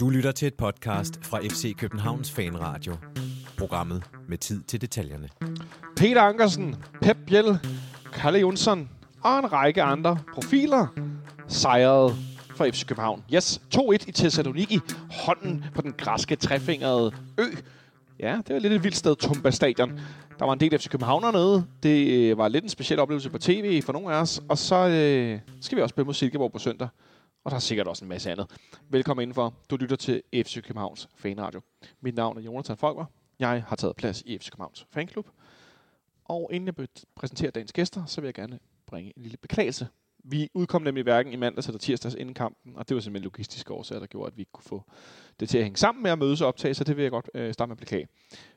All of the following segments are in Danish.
Du lytter til et podcast fra FC Københavns Fanradio. Programmet med tid til detaljerne. Peter Ankersen, Pep Biel, Kalle Jonsson og en række andre profiler sejrede for FC København. Yes, 2-1 i Thessaloniki. Hånden på den græske trefingerede ø. Ja, det var lidt et vildt sted, Tumba Stadion. Der var en del FC København nede. Det øh, var lidt en speciel oplevelse på tv for nogle af os. Og så øh, skal vi også spille mod Silkeborg på søndag. Og der er sikkert også en masse andet. Velkommen indenfor. Du lytter til FC Københavns Fanradio. Mit navn er Jonathan Folker. Jeg har taget plads i FC Københavns Fanklub. Og inden jeg præsenterer dagens gæster, så vil jeg gerne bringe en lille beklagelse. Vi udkom nemlig hverken i mandags eller tirsdags inden kampen, og det var simpelthen logistiske årsager, der gjorde, at vi ikke kunne få det til at hænge sammen med at mødes og optage, så det vil jeg godt øh, starte med at beklage.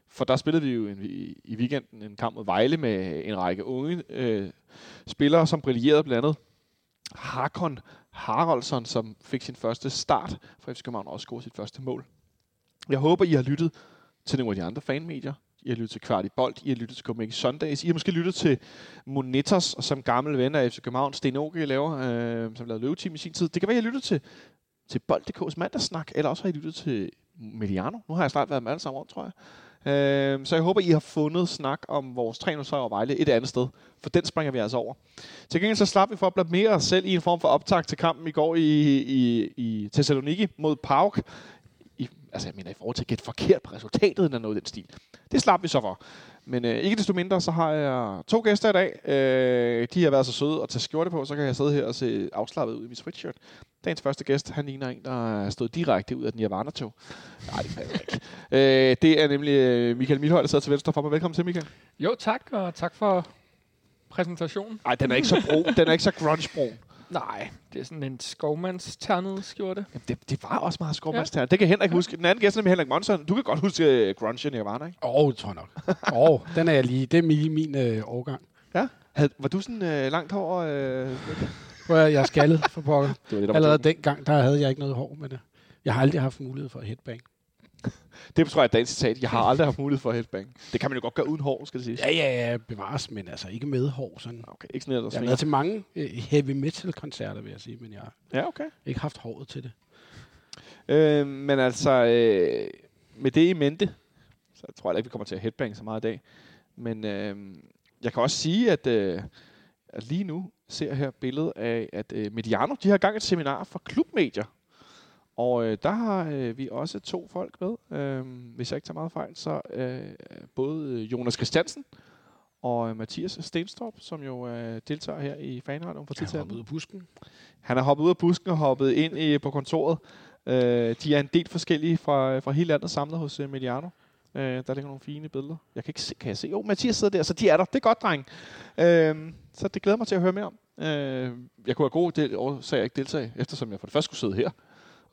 For der spillede vi jo en, i, i weekenden en kamp mod Vejle med en række unge øh, spillere, som brillerede blandt andet Hakon Haraldsson, som fik sin første start for FC København og også scorede sit første mål. Jeg håber, I har lyttet til nogle af de andre fanmedier. I har lyttet til Kvart i Bold, I har lyttet til Copenhagen Sundays, I har måske lyttet til Monetos, som gammel ven af FC København, Sten Åke laver, øh, som lavede løveteam i sin tid. Det kan være, I har lyttet til, til Bold.dk's mandagssnak, eller også har I lyttet til Mediano. Nu har jeg snart været med alle sammen rundt, tror jeg. Øh, så jeg håber, I har fundet snak om vores 3 over Vejle et andet sted, for den springer vi altså over. Til gengæld så slap vi for at blamere os selv i en form for optag til kampen i går i, i, i Thessaloniki mod PAOK. I, altså jeg mener i forhold til at gætte forkert på resultatet eller noget i den stil. Det slap vi så for. Men øh, ikke desto mindre, så har jeg to gæster i dag. Øh, de har været så søde at tage skjorte på, så kan jeg sidde her og se afslappet ud i mit sweatshirt. Dagens første gæst, han ligner en, der er stået direkte ud af den Nirvana-tog. Nej, det kan jeg ikke. øh, det er nemlig øh, Michael Milhøj, der sidder til venstre for mig. Velkommen til, Michael. Jo, tak, og tak for præsentationen. Nej, den er ikke så bro. den er ikke så grunge Nej, det er sådan en skovmandsternet skjorte. Jamen, det, det var også meget skovmandsternet. Ja. Det kan Henrik ja. huske. Den anden gæst er Henrik Monson. Du kan godt huske uh, grunge Nirvana, ikke? Åh, oh, tror jeg nok. Åh, oh, den er jeg lige. Det er min, min uh, årgang. Ja? Had, var du sådan uh, langt hår? Uh, Hvor jeg, jeg skaldet for pokker. Det var det, Allerede dengang, der havde jeg ikke noget hår med det. Jeg har aldrig haft mulighed for at headbang. Det tror jeg er dansk citat. Jeg har aldrig haft mulighed for at headbang. Det kan man jo godt gøre uden hår, skal det sige. Ja, ja, ja, bevares, men altså ikke med hår. Sådan. Okay, ikke sådan noget, Jeg har været til mange uh, heavy metal-koncerter, vil jeg sige, men jeg har ja, okay. ikke haft håret til det. Øh, men altså, øh, med det i mente, så tror jeg ikke, vi kommer til at headbang så meget i dag. Men øh, jeg kan også sige, at, øh, at lige nu ser her billedet af, at øh, Mediano, de har gang et seminar for klubmedier og øh, der har øh, vi også to folk med, øh, hvis jeg ikke tager meget fejl. Så øh, både Jonas Christiansen og øh, Mathias Stenstorp, som jo øh, deltager her i fanradioen for tid til ud af busken. Han har hoppet ud af busken og hoppet ind i, på kontoret. Øh, de er en del forskellige fra, fra hele landet samlet hos øh, Mediano. Øh, der ligger nogle fine billeder. Jeg kan ikke se, kan jeg se? Jo, Mathias sidder der, så de er der. Det er godt, dreng. Øh, så det glæder mig til at høre mere om. Øh, jeg kunne have god del årsager ikke deltage, eftersom jeg for det første skulle sidde her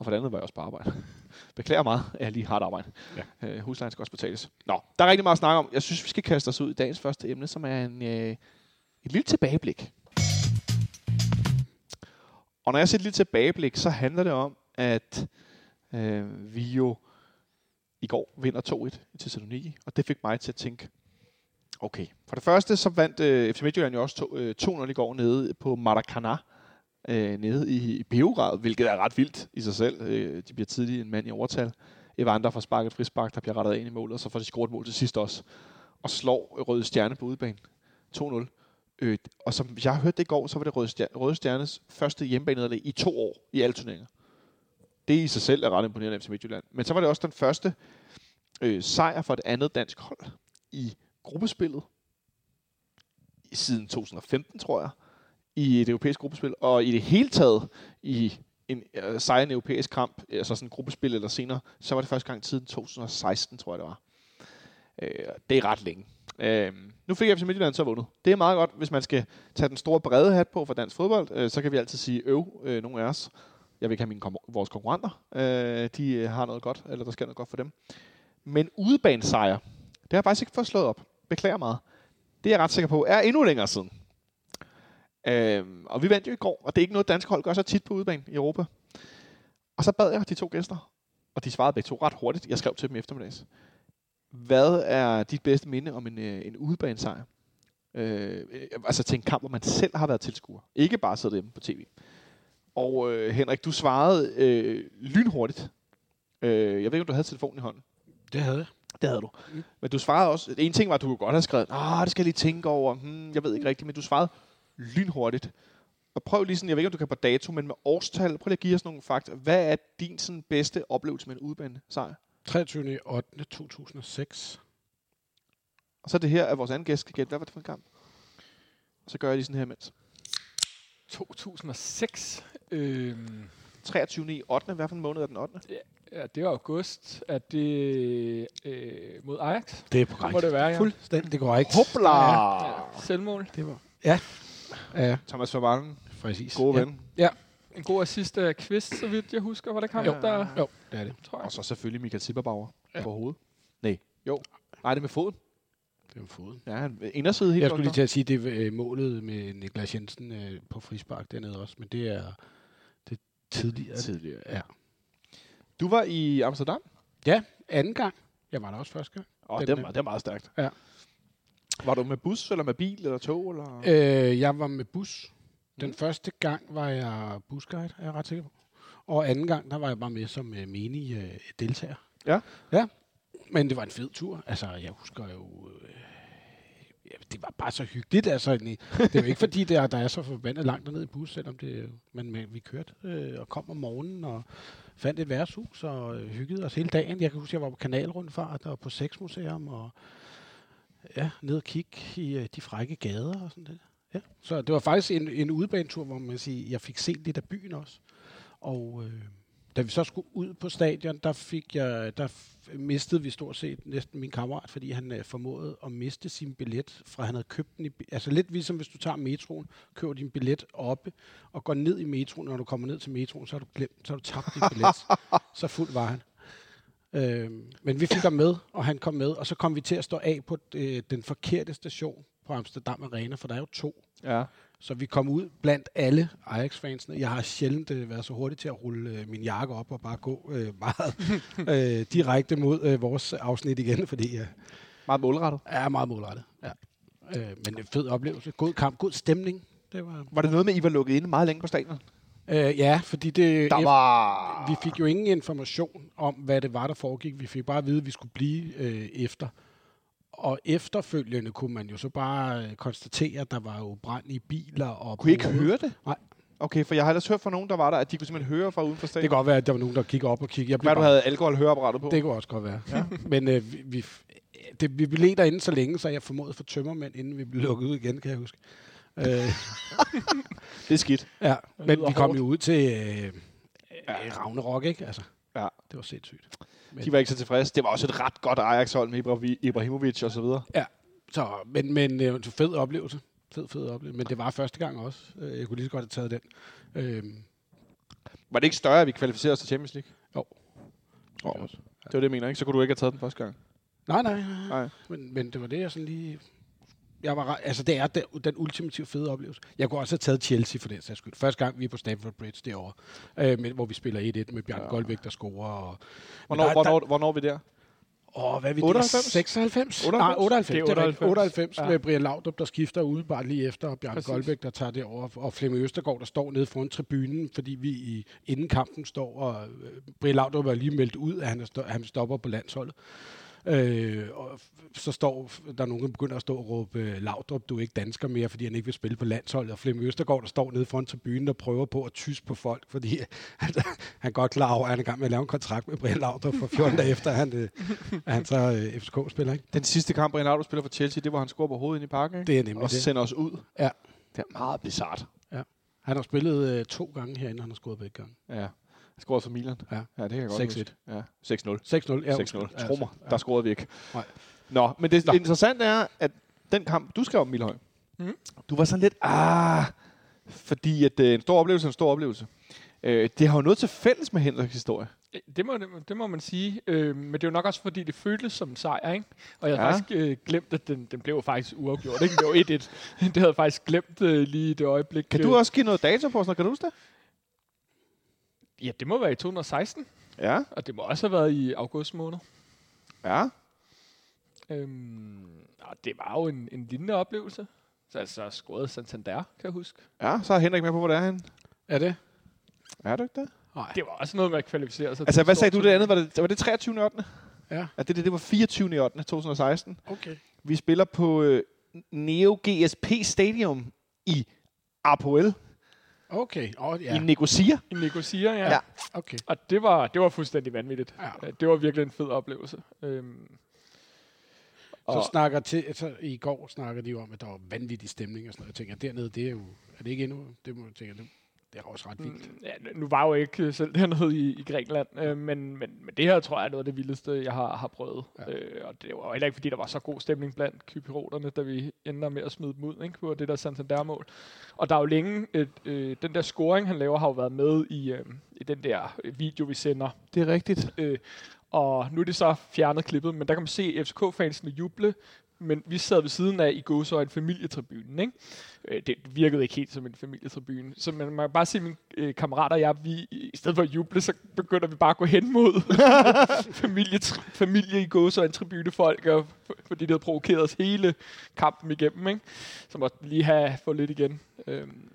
og for det andet var jeg også på arbejde. Beklager meget, at jeg lige har et arbejde. Ja. Øh, huslejen skal også betales. Nå, der er rigtig meget at snakke om. Jeg synes, vi skal kaste os ud i dagens første emne, som er en, øh, et lille tilbageblik. Og når jeg siger et lille tilbageblik, så handler det om, at øh, vi jo i går vinder 2-1 i Thessaloniki, og det fik mig til at tænke, okay, for det første så vandt øh, FC Midtjylland jo også 2-0 øh, i går nede på Maracana, øh, nede i, i Beograd, hvilket er ret vildt i sig selv. Øh, de bliver tidligt en mand i overtal. Evander får sparket frispark, der bliver rettet ind i målet, og så får de scoret mål til sidst også. Og slår Røde Stjerne på udebane. 2-0. Øh, og som jeg hørte det i går, så var det Røde, Stjerne, Røde Stjernes første hjemmebane i to år i alle turneringer. Det i sig selv er ret imponerende FC Midtjylland. Men så var det også den første øh, sejr for et andet dansk hold i gruppespillet siden 2015, tror jeg i et europæisk gruppespil, og i det hele taget i en øh, uh, sejrende europæisk kamp, altså sådan en gruppespil eller senere, så var det første gang siden 2016, tror jeg det var. Øh, det er ret længe. Øh, nu fik FC Midtjylland så vundet. Det er meget godt, hvis man skal tage den store brede hat på for dansk fodbold, øh, så kan vi altid sige øv, øh, nogle af os. Jeg vil ikke have mine kom- vores konkurrenter. øh, de øh, har noget godt, eller der skal noget godt for dem. Men udebanesejr, det har jeg faktisk ikke fået slået op. Beklager meget. Det er jeg ret sikker på, er endnu længere siden. Øhm, og vi vandt jo i går, og det er ikke noget, dansk hold gør så tit på udebane i Europa. Og så bad jeg de to gæster, og de svarede begge to ret hurtigt. Jeg skrev til dem eftermiddags. Hvad er dit bedste minde om en, øh, en udebanesejr? Øh, altså til en kamp, hvor man selv har været tilskuer. Ikke bare siddet hjemme på tv. Og øh, Henrik, du svarede øh, lynhurtigt. Øh, jeg ved ikke, om du havde telefonen i hånden. Det havde jeg. Det havde du. Mm. Men du svarede også... En ting var, at du kunne godt have skrevet, ah, det skal jeg lige tænke over. Hmm, jeg ved ikke rigtigt, men du svarede lynhurtigt. Og prøv lige sådan, jeg ved ikke, om du kan på dato, men med årstal, prøv lige at give os nogle fakta. Hvad er din sådan, bedste oplevelse med en udbane sejr? 23. 8. 2006. Og så er det her, at vores anden gæst skal gætte, hvad var det for en kamp? Og så gør jeg lige sådan her imens. 2006. Øhm, 23. i 8. Hvad for en måned er den 8. ja, det var august. Er det øh, mod Ajax? Det er korrekt. må det være, ja. Fuldstændig korrekt. Hopla! ja. Selvmål. Det var... Ja. Ja, Thomas Vermaelen, præcis. gode ja. ven. En god assist af Kvist, så vidt jeg husker. Var det kamp, Jo. der, Jo, det er det. tror jeg. Og så selvfølgelig Michael Zipperbauer ja. Ja. på hovedet. Nej. Jo. Nej, det er med foden. Det var foden. Ja, han inderside helt Jeg skulle lige til at sige, det er øh, målet med Niklas Jensen øh, på frispark dernede også, men det er, det er tidligere. Tidligere, ja. Du var i Amsterdam. Ja, anden gang. Jeg var der også første gang. Åh, oh, det, var, det var meget stærkt. Ja. Var du med bus, eller med bil, eller tog? Eller? Øh, jeg var med bus. Den Mm. første gang var jeg busguide, er jeg ret sikker på. Og anden gang, der var jeg bare med som øh, menig øh, deltager. Ja. Ja, men det var en fed tur. Altså, jeg husker jo... Øh, ja, det var bare så hyggeligt. Altså, det er jo ikke fordi, der, der er så forbandet langt dernede i bus, selvom det, men, men vi kørte øh, og kom om morgenen og fandt et værtshus og øh, hyggede os hele dagen. Jeg kan huske, jeg var på kanalrundfart og på sexmuseum og ja, ned og kigge i øh, de frække gader og sådan det. Ja. Så det var faktisk en, en udebanetur, hvor man siger, jeg fik set lidt af byen også. Og øh, da vi så skulle ud på stadion, der fik jeg, der mistede vi stort set næsten min kammerat, fordi han øh, formåede at miste sin billet, fra han havde købt den i, altså lidt ligesom hvis du tager metroen, køber din billet oppe og går ned i metroen, når du kommer ned til metroen, så har du glemt, så har du tabt din billet. så fuld var han. Øh, men vi fik ham med, og han kom med, og så kom vi til at stå af på øh, den forkerte station på Amsterdam Arena, for der er jo to. Ja. Så vi kom ud blandt alle Ajax-fansene. Jeg har sjældent øh, været så hurtig til at rulle øh, min jakke op og bare gå øh, meget øh, direkte mod øh, vores afsnit igen, fordi jeg Meget målrettet. er meget målrettet. Ja. Øh, men en fed oplevelse. God kamp, god stemning. Det var, Var det noget med, at I var lukket inde meget længe på stadion? øh, ja, fordi det, Der var... vi fik jo ingen information om, hvad det var, der foregik. Vi fik bare at vide, at vi skulle blive øh, efter. Og efterfølgende kunne man jo så bare øh, konstatere, at der var jo brand i biler. Og Kunne I ikke høre det? Nej. Okay, for jeg har ellers hørt fra nogen, der var der, at de kunne simpelthen høre fra uden for Det stadion. kan godt være, at der var nogen, der kiggede op og kiggede. Jeg Hvad du bare- havde alkoholhøreapparatet på? Det kunne også godt være. Ja. Men øh, vi, vi, det, vi blev derinde så længe, så jeg formåede for tømmermænd, inden vi blev lukket ud igen, kan jeg huske. Øh, det er skidt. ja, men vi kom hårdt. jo ud til øh, øh, Ragnarok, ikke? Altså, Ja. det var sindssygt. De var ikke så tilfredse. Det var også et ret godt Ajax-hold med Ibra- Ibrahimovic og så videre. Så, men, men øh, en fed oplevelse. Fed, fed oplevelse. Men det var første gang også. Øh, Jeg kunne lige så godt have taget den. Øh, Var det ikke større, at vi kvalificerede os til Champions League? Jo. Oh, det var det, jeg mener, ikke? Så kunne du ikke have taget den første gang. nej, nej, nej. Nej. Men, men det var det, jeg sådan lige... Jeg var, ret- altså, det er den, den ultimative fede oplevelse. Jeg kunne også have taget Chelsea for den sags skyld. Første gang vi er på Stamford Bridge år, øh, med, hvor vi spiller 1-1 med Bjørn Ja. Goldbæk, der scorer. Og, Hvornår, der- hvornår, hvornår er vi der? Åh, hvad er vi 98? der? 96? 98? Nej, 98. Det er Det er 98, 98. 98 Ja. med Brian Laudrup, der skifter ude bare lige efter, og Bjørn Præcis. Goldbæk, der tager det over, og Flemming Østergaard, der står nede foran tribunen, fordi vi i, inden kampen står, og øh, Brian Laudrup er lige meldt ud, at han, er han stopper på landsholdet. Øh, og så står der er nogen, der begynder at stå og råbe, øh, Laudrup, du er ikke dansker mere, fordi han ikke vil spille på landsholdet. Og Flemming Østergaard, der står nede foran tribunen og prøver på at tysse på folk, fordi han, han er godt klar over, at han er i gang med at lave en kontrakt med Brian Laudrup for 14 dage efter, han, øh, han så øh, FCK-spiller. Ikke? Den sidste kamp, Brian Laudrup spiller for Chelsea, det var, han scorer på hovedet ind i parken, ikke? Det er nemlig og det. sender os ud. Ja. Det er meget bizart. Han har spillet øh, to gange herinde, han har scoret begge gange. Ja. Scorede for Milan. Ja. ja det kan jeg godt 6-1. huske. Ja, 6-0. 6-0. Ja, 6-0. Tro mig, der scorede vi ikke. Nej. Nå, men det Nå. interessante er, at den kamp, du skrev om, Milhøj, Mhm. du var sådan lidt, ah, fordi at, øh, en stor oplevelse er en stor oplevelse. Øh, det har jo noget til fælles med Henriks historie. Øh, Det må, det må man sige. Øh, men det er jo nok også, fordi det føltes som en sejr, ikke? Og jeg havde Ja. ja. faktisk øh, glemt, at den, den blev faktisk uafgjort. Ikke? Det var 1-1. Det havde jeg faktisk glemt øh, lige i det øjeblik. Kan øh, du også give noget data på, noget? kan du huske det? Ja, det må være i 2016. Ja, Og det må også have været i august måned. ja. Øhm, og det var jo en, en lignende oplevelse. Så altså scorede Santander, kan jeg huske. Ja, så er Henrik med på, hvor det er henne. Er det? Er du ikke det? Nej. Det var også noget med at kvalificere sig. Altså, hvad sagde du det andet? Var det, var det 23. 8. Ja, Ja, det, det, det var 24. 8. 2016. okay. Vi spiller på øh, Neo GSP Stadium i Apoel Okay, oh, ja. i Nicosia. I Nicosia, ja. Ja. okay. Og det var, det var fuldstændig vanvittigt. Ja. Øh, Det var virkelig en fed oplevelse. Øhm, Så og- snakker til, så i går snakker de jo om, at der var vanvittig stemning og sådan noget. Jeg tænker, dernede, det er jo, er det ikke endnu? Det må jeg tænke, det, det er også ret vildt. Mm, Ja, nu var jeg jo ikke øh, selv dernede i, i Grækenland, øh, men, men, men det her tror jeg er noget af det vildeste, jeg har, har prøvet. Ja. Øh, og det var heller ikke, fordi der var så god stemning blandt kypiroterne, da vi ender med at smide dem ud ikke, på det der Santander-mål. Og der er jo længe, et, øh, den der scoring, han laver, har jo været med i, øh, i den der øh, video, vi sender. Det er rigtigt. Øh, og nu er det så fjernet klippet, men der kan man se FCK-fansene juble, men vi sad ved siden af i gåsøjne familietribunen, ikke? Øh, det virkede ikke helt som en familietribune. Så man, man kan bare se mine øh, kammerater og jeg, vi, i stedet for at juble, så begynder vi bare at gå hen mod familie, familie i gåsøjne tribunefolk, og, fordi det havde provokeret os hele kampen igennem, ikke? Så måtte vi lige have fået lidt igen. Øhm,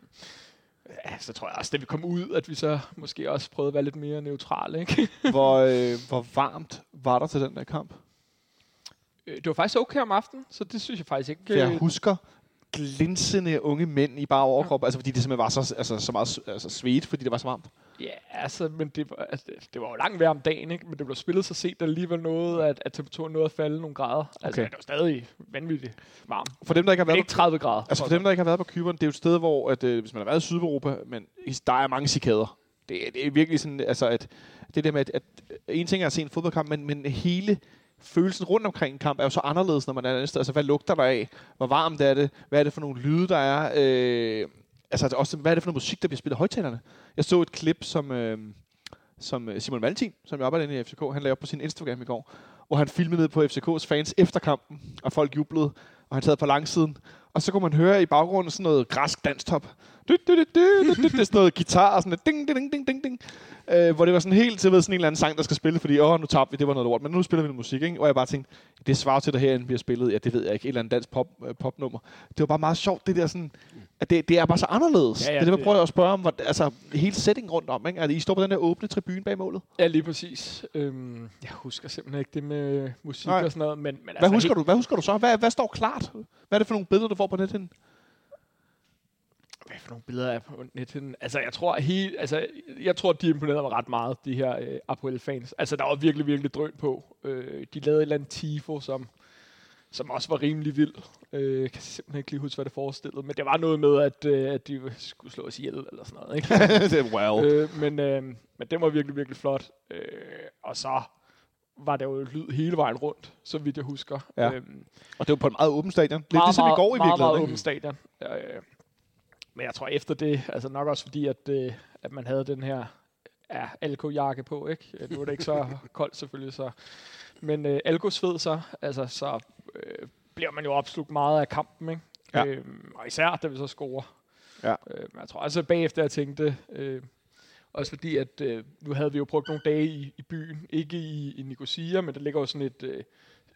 ja, så tror jeg også, da vi kom ud, at vi så måske også prøvede at være lidt mere neutrale, ikke? hvor, øh, hvor varmt var der til den der kamp? Øh, Det var faktisk okay om aftenen, så det synes jeg faktisk ikke... For jeg øh, husker glinsende unge mænd i bare overkrop, altså fordi det simpelthen var så, altså, så meget altså, svedt, fordi det var så varmt. Ja, altså, men det var, altså, det- var jo langt værre om dagen, ikke? Men det blev spillet så sent, der alligevel noget, at, at temperaturen nåede at falde nogle grader. Altså, Okay. det var stadig vanvittigt varmt. For dem, der ikke har været ikke 30 grader. Altså for dem, der ikke har været på Kyberen, det er jo et sted, hvor, at, øh, hvis man har været i Sydeuropa, men der er mange cikader. Det, er- det er virkelig sådan, altså at, det der med, at, at en ting er at se en fodboldkamp, men, men hele følelsen rundt omkring en kamp er jo så anderledes, når man er andet sted. Altså, hvad lugter der af? Hvor varmt er det? Hvad er det for nogle lyde, der er? Øh, altså, altså også, hvad er det for noget musik, der bliver spillet højtalerne? Jeg så et klip, som, øh, som øh, Simon Valentin, som jeg arbejder inde i FCK, han lavede op på sin Instagram i går, hvor han filmede ned på FCK's fans efter kampen, og folk jublede, og han sad på langsiden. Og så kunne man høre i baggrunden sådan noget græsk danstop. Det er sådan noget guitar og sådan noget ding, ding, ding, ding, ding. Øh, hvor det var sådan helt til ved sådan en eller anden sang, der skal spille, fordi åh, nu tabte vi, det var noget lort. Men nu spiller vi noget musik, ikke? Og jeg bare tænkte, det svarer til, der herinde bliver spillet, ja, det ved jeg ikke, et eller andet dansk pop, øh, popnummer. Det var bare meget sjovt, det der sådan, at det, det er bare så anderledes. Ja, ja, det er det, det- prøver at spørge om, hvor, altså hele setting rundt om, ikke? Altså, I står på den der åbne tribune bag målet. Ja, lige præcis. Øhm, jeg husker simpelthen ikke det med musik Nej. og sådan noget. Men, men Hvad, altså, husker helt, du, hvad husker du så? Hvad, hvad står klart? Hvad er det for nogle billeder, du får på nettet? Hvad for nogle billeder er på nettet? Altså, jeg tror, helt, altså, jeg tror, de imponerede mig ret meget, de her øh, Apoel-fans. Altså, der var virkelig, virkelig drøn på. Øh, de lavede et eller andet tifo, som, som også var rimelig vild. Øh, jeg kan simpelthen ikke lige huske, hvad det forestillede. Men det var noget med, at, øh, at de skulle slå os ihjel, eller sådan noget. Ikke? det er wow. øh, men, øh, men det var virkelig, virkelig flot. Øh, og så var der jo lyd hele vejen rundt, så vidt jeg husker. Ja. Øhm, Og det var på en meget åben stadion. Lidt meget, ligesom i går i meget, virkeligheden. meget ikke? åben stadion. Øh, men jeg tror efter det, altså nok også fordi, at, øh, at man havde den her ja, Alko-jakke på, ikke? Øh, Nu er det ikke så koldt selvfølgelig, så. Men øh, Alko-sved så, altså så øh, bliver man jo opslugt meget af kampen, ikke? Ja. Øhm, og især, da vi så scorer. Ja. Øh, men jeg tror altså bagefter, jeg tænkte, øh, også fordi, at øh, nu havde vi jo brugt nogle dage i, i byen, ikke i, i Nicosia, men der ligger jo sådan et, øh,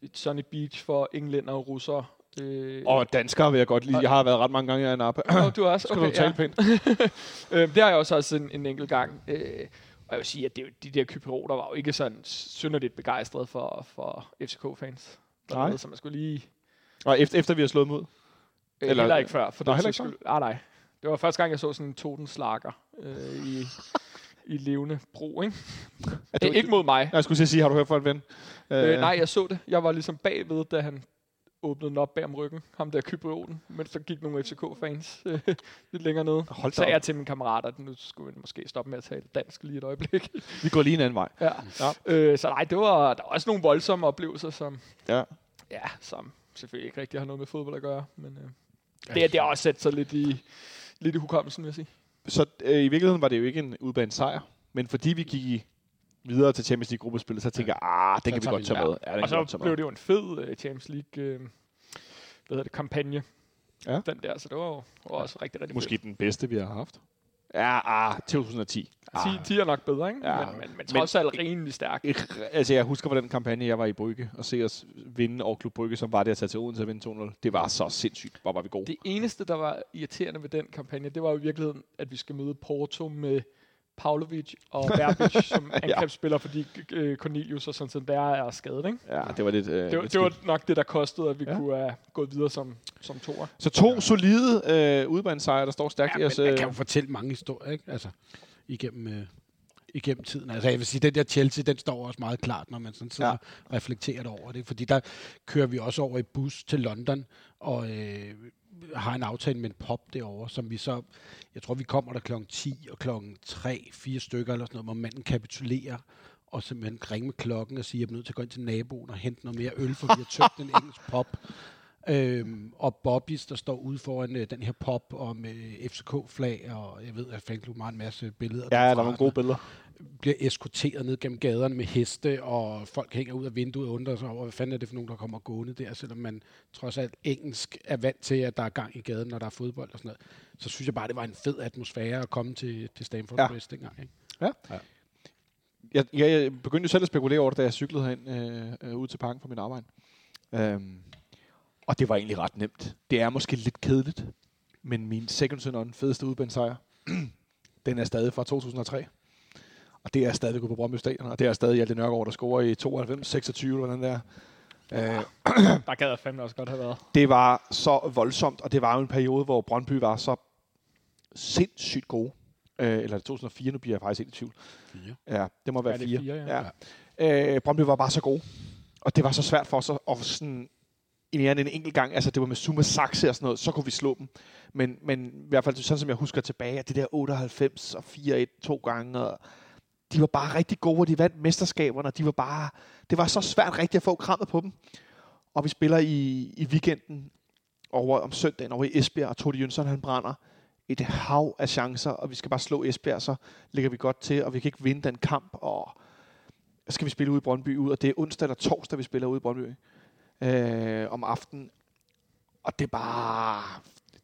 et sunny beach for englænder og russere. Øh, Og danskere vil jeg godt lide. Jeg har været ret mange gange i Anapa. Nå, du også? Skal du tale pænt? øh, det har jeg også også en, en enkelt gang. Øh, og jeg vil sige, at det, de der kyperoter var jo ikke sådan synderligt begejstrede for, for FCK-fans. Nej. Noget, så man skulle lige... Og efter, efter vi har slået mod. Øh, Eller- Eller, heller ikke før. For den heller ikke skyld. Ah, nej. Det var første gang, jeg så sådan en totenslager øh, i, i levende bro, ikke? Er Det ikke mod mig. Jeg skulle sige, har du hørt fra en ven? Øh, nej, jeg så det. Jeg var ligesom bagved, da han åbnede den op bag om ryggen. Ham der kyprioten. Men så gik nogle FCK-fans øh, lidt længere ned. Hold Så jeg til mine kammerater, at nu skulle vi måske stoppe med at tale dansk lige et øjeblik. Vi går lige en anden vej. ja. Ja. Øh, så nej, det var, der var også nogle voldsomme oplevelser, som, Ja. ja, som selvfølgelig ikke rigtig har noget med fodbold at gøre. Men øh, det, det har også sat sig lidt i, lidt i hukommelsen, vil jeg sige. Så øh, i virkeligheden var det jo ikke en udbanet sejr. Men fordi vi gik i videre til Champions League gruppespillet, så tænker jeg, ah, den kan vi godt tage med. Ja, den Og kan vi godt så blev det jo en fed øh, Champions League øh, hvad hedder det, kampagne. Ja. Den der, så det var jo var også rigtig, rigtig Måske den bedste, vi har haft. Ja, ah, 2010. fedt. 10, 10 er nok bedre, ikke? Ja. Men, men, men trods alt rimelig stærk. Altså, jeg husker på den kampagne, jeg var i Brygge, og se os vinde over Klub Brygge, som var det at tage til Odense og vinde 2-0. Det var så sindssygt. Hvor var vi gode. Det eneste, der var irriterende ved den kampagne, det var jo i virkeligheden, at vi skal møde Porto med Pavlovic og Verbic som angrebsspillere, fordi øh, Cornelius og Santander er skadet, ikke? Ja, det var lidt... Øh, Det, var, lidt det var nok det, der kostede, at vi Ja. ja. kunne have gået videre som, som toer. Så to ja. solide øh, udbanesejre, der står stærkt Ja, i os. man øh, kan jo fortælle mange historier, ikke? Altså, igennem, øh, igennem tiden. Altså, jeg vil sige, den der Chelsea, den står også meget klart, når man sådan sidder Ja. ja. og reflekterer over det. Fordi der kører vi også over i bus til London, og øh, har en aftale med en pop derovre, som vi så, jeg tror, vi kommer der klokken 10 og klokken 3, fire stykker eller sådan noget, hvor manden kapitulerer og simpelthen ringe med klokken og sige, at jeg er nødt til at gå ind til naboen og hente noget mere øl, for vi har tømt den engelsk pop. Øhm, og Bobbies, der står ude foran øh, den her pop om øh, FCK-flag, og jeg ved, at fanklubben har en masse billeder. ja, der derfra, er nogle gode billeder. bliver eskorteret ned gennem gaderne med heste, og folk hænger ud af vinduet og undrer sig over, hvad fanden er det for nogen, der kommer gående der, selvom man trods alt engelsk er vant til, at der er gang i gaden, når der er fodbold og sådan noget. Så synes jeg bare, det var en fed atmosfære at komme til, til Stamford Ja. ja. Bridge dengang. Ikke? Jeg, jeg, jeg begyndte jo selv at spekulere over det, da jeg cyklede herind øh, øh, ud til parken fra min arbejde. Øhm, og det var egentlig ret nemt. Det er måske lidt kedeligt, men min second son fedeste udbanesejr, den er stadig fra 2003. Og det er stadig på Brøndby Stadion, og det er stadig Hjalte Nørgaard, der scorer i 92, 26, eller den der. Øh, Der gad jeg fandme også godt have været. det var så voldsomt, og det var jo en periode, hvor Brøndby var så sindssygt gode. Øh, eller 2004, nu bliver jeg faktisk helt i tvivl. Fire. Ja, det må være Ja, det er fire. fire, ja. ja. Øh, Brøndby var bare så gode. Og det var så svært for os at, at sådan, mere end en enkelt gang, altså det var med Summa Saxe og sådan noget, så kunne vi slå dem. Men, men i hvert fald sådan som jeg husker tilbage, at det der 98 og 4-1 to gange, og de var bare rigtig gode, og de vandt mesterskaberne, og de var bare, det var så svært rigtig at få krammet på dem. Og vi spiller i, i weekenden over om søndagen over i Esbjerg, og Todi Jønsson han brænder et hav af chancer, og vi skal bare slå Esbjerg, så ligger vi godt til, og vi kan ikke vinde den kamp, og skal vi spille ude i Brøndby ud, og det er onsdag eller torsdag, vi spiller ude i Brøndby øh, om aftenen. Og det er bare,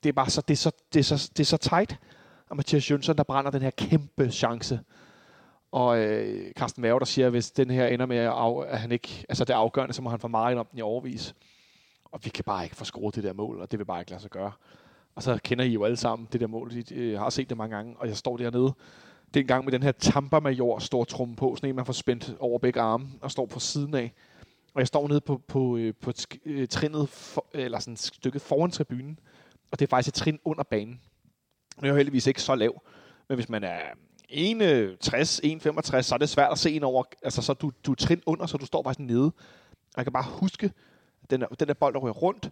det er bare så, det er så, det er så, det er så tight. Og Mathias Jønsson, der brænder den her kæmpe chance. Og øh, Carsten Werge, der siger, at hvis den her ender med, at, af, at han ikke, altså det er afgørende, så må han få meget om den i overvis. Og vi kan bare ikke få scoret det der mål, og det vil bare ikke lade sig gøre. Og så kender I jo alle sammen det der mål. I øh, har set det mange gange, og jeg står dernede. Det er en gang med den her Tampa-major stor tromme på, sådan en, man får spændt over begge arme, og står på siden af. Og jeg står nede på, på, øh, på øh, trinnet, for, eller sådan et stykke foran tribunen, og det er faktisk et trin under banen. Nu er jeg heldigvis ikke så lav, men hvis man er 1,60, 1,65, øh, så er det svært at se ind over, altså så du, du er trin under, så du står faktisk nede. Og jeg kan bare huske, den der, den der bold, der ryger rundt,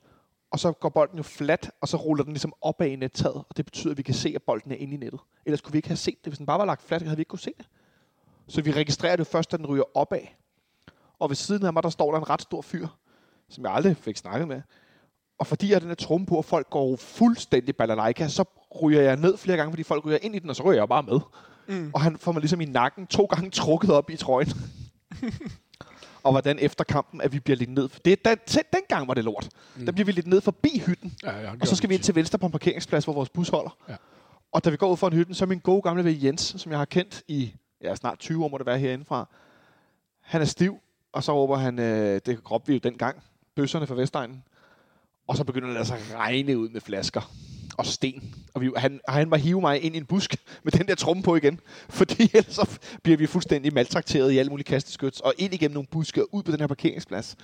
og så går bolden jo flat, og så ruller den ligesom opad i nettaget, og det betyder, at vi kan se, at bolden er inde i nettet. Ellers kunne vi ikke have set det. Hvis den bare var lagt flat, havde vi ikke kunne se det. Så vi registrerer det først, da den ryger opad. Og ved siden af mig, der står der en ret stor fyr, som jeg aldrig fik snakket med. Og fordi jeg har den her tromme på, at folk går fuldstændig balalaika, så ryger jeg ned flere gange, fordi folk ryger ind i den, og så ryger jeg bare med. Mm. Og han får mig ligesom i nakken to gange trukket op i trøjen. og hvordan efter kampen, at vi bliver lidt ned. Det den, dengang var det lort. Mm. Der bliver vi lidt ned forbi hytten. Ja, ja, Og så skal vi ind til venstre på en parkeringsplads, hvor vores bus holder. Ja. Og da vi går ud for en hytten, så er min gode gamle ven Jens, som jeg har kendt i ja, snart 20 år, må det være herindefra. Han er stiv, og så råber han, øh, det råbte vi jo dengang, bøsserne fra Vestegnen. Og så begynder det altså at regne ud med flasker og sten. Og vi, han, han var hive mig ind i en busk med den der tromme på igen. Fordi ellers så bliver vi fuldstændig maltrakteret i alle mulige kasteskyts. Og ind igennem nogle buske og ud på den her parkeringsplads.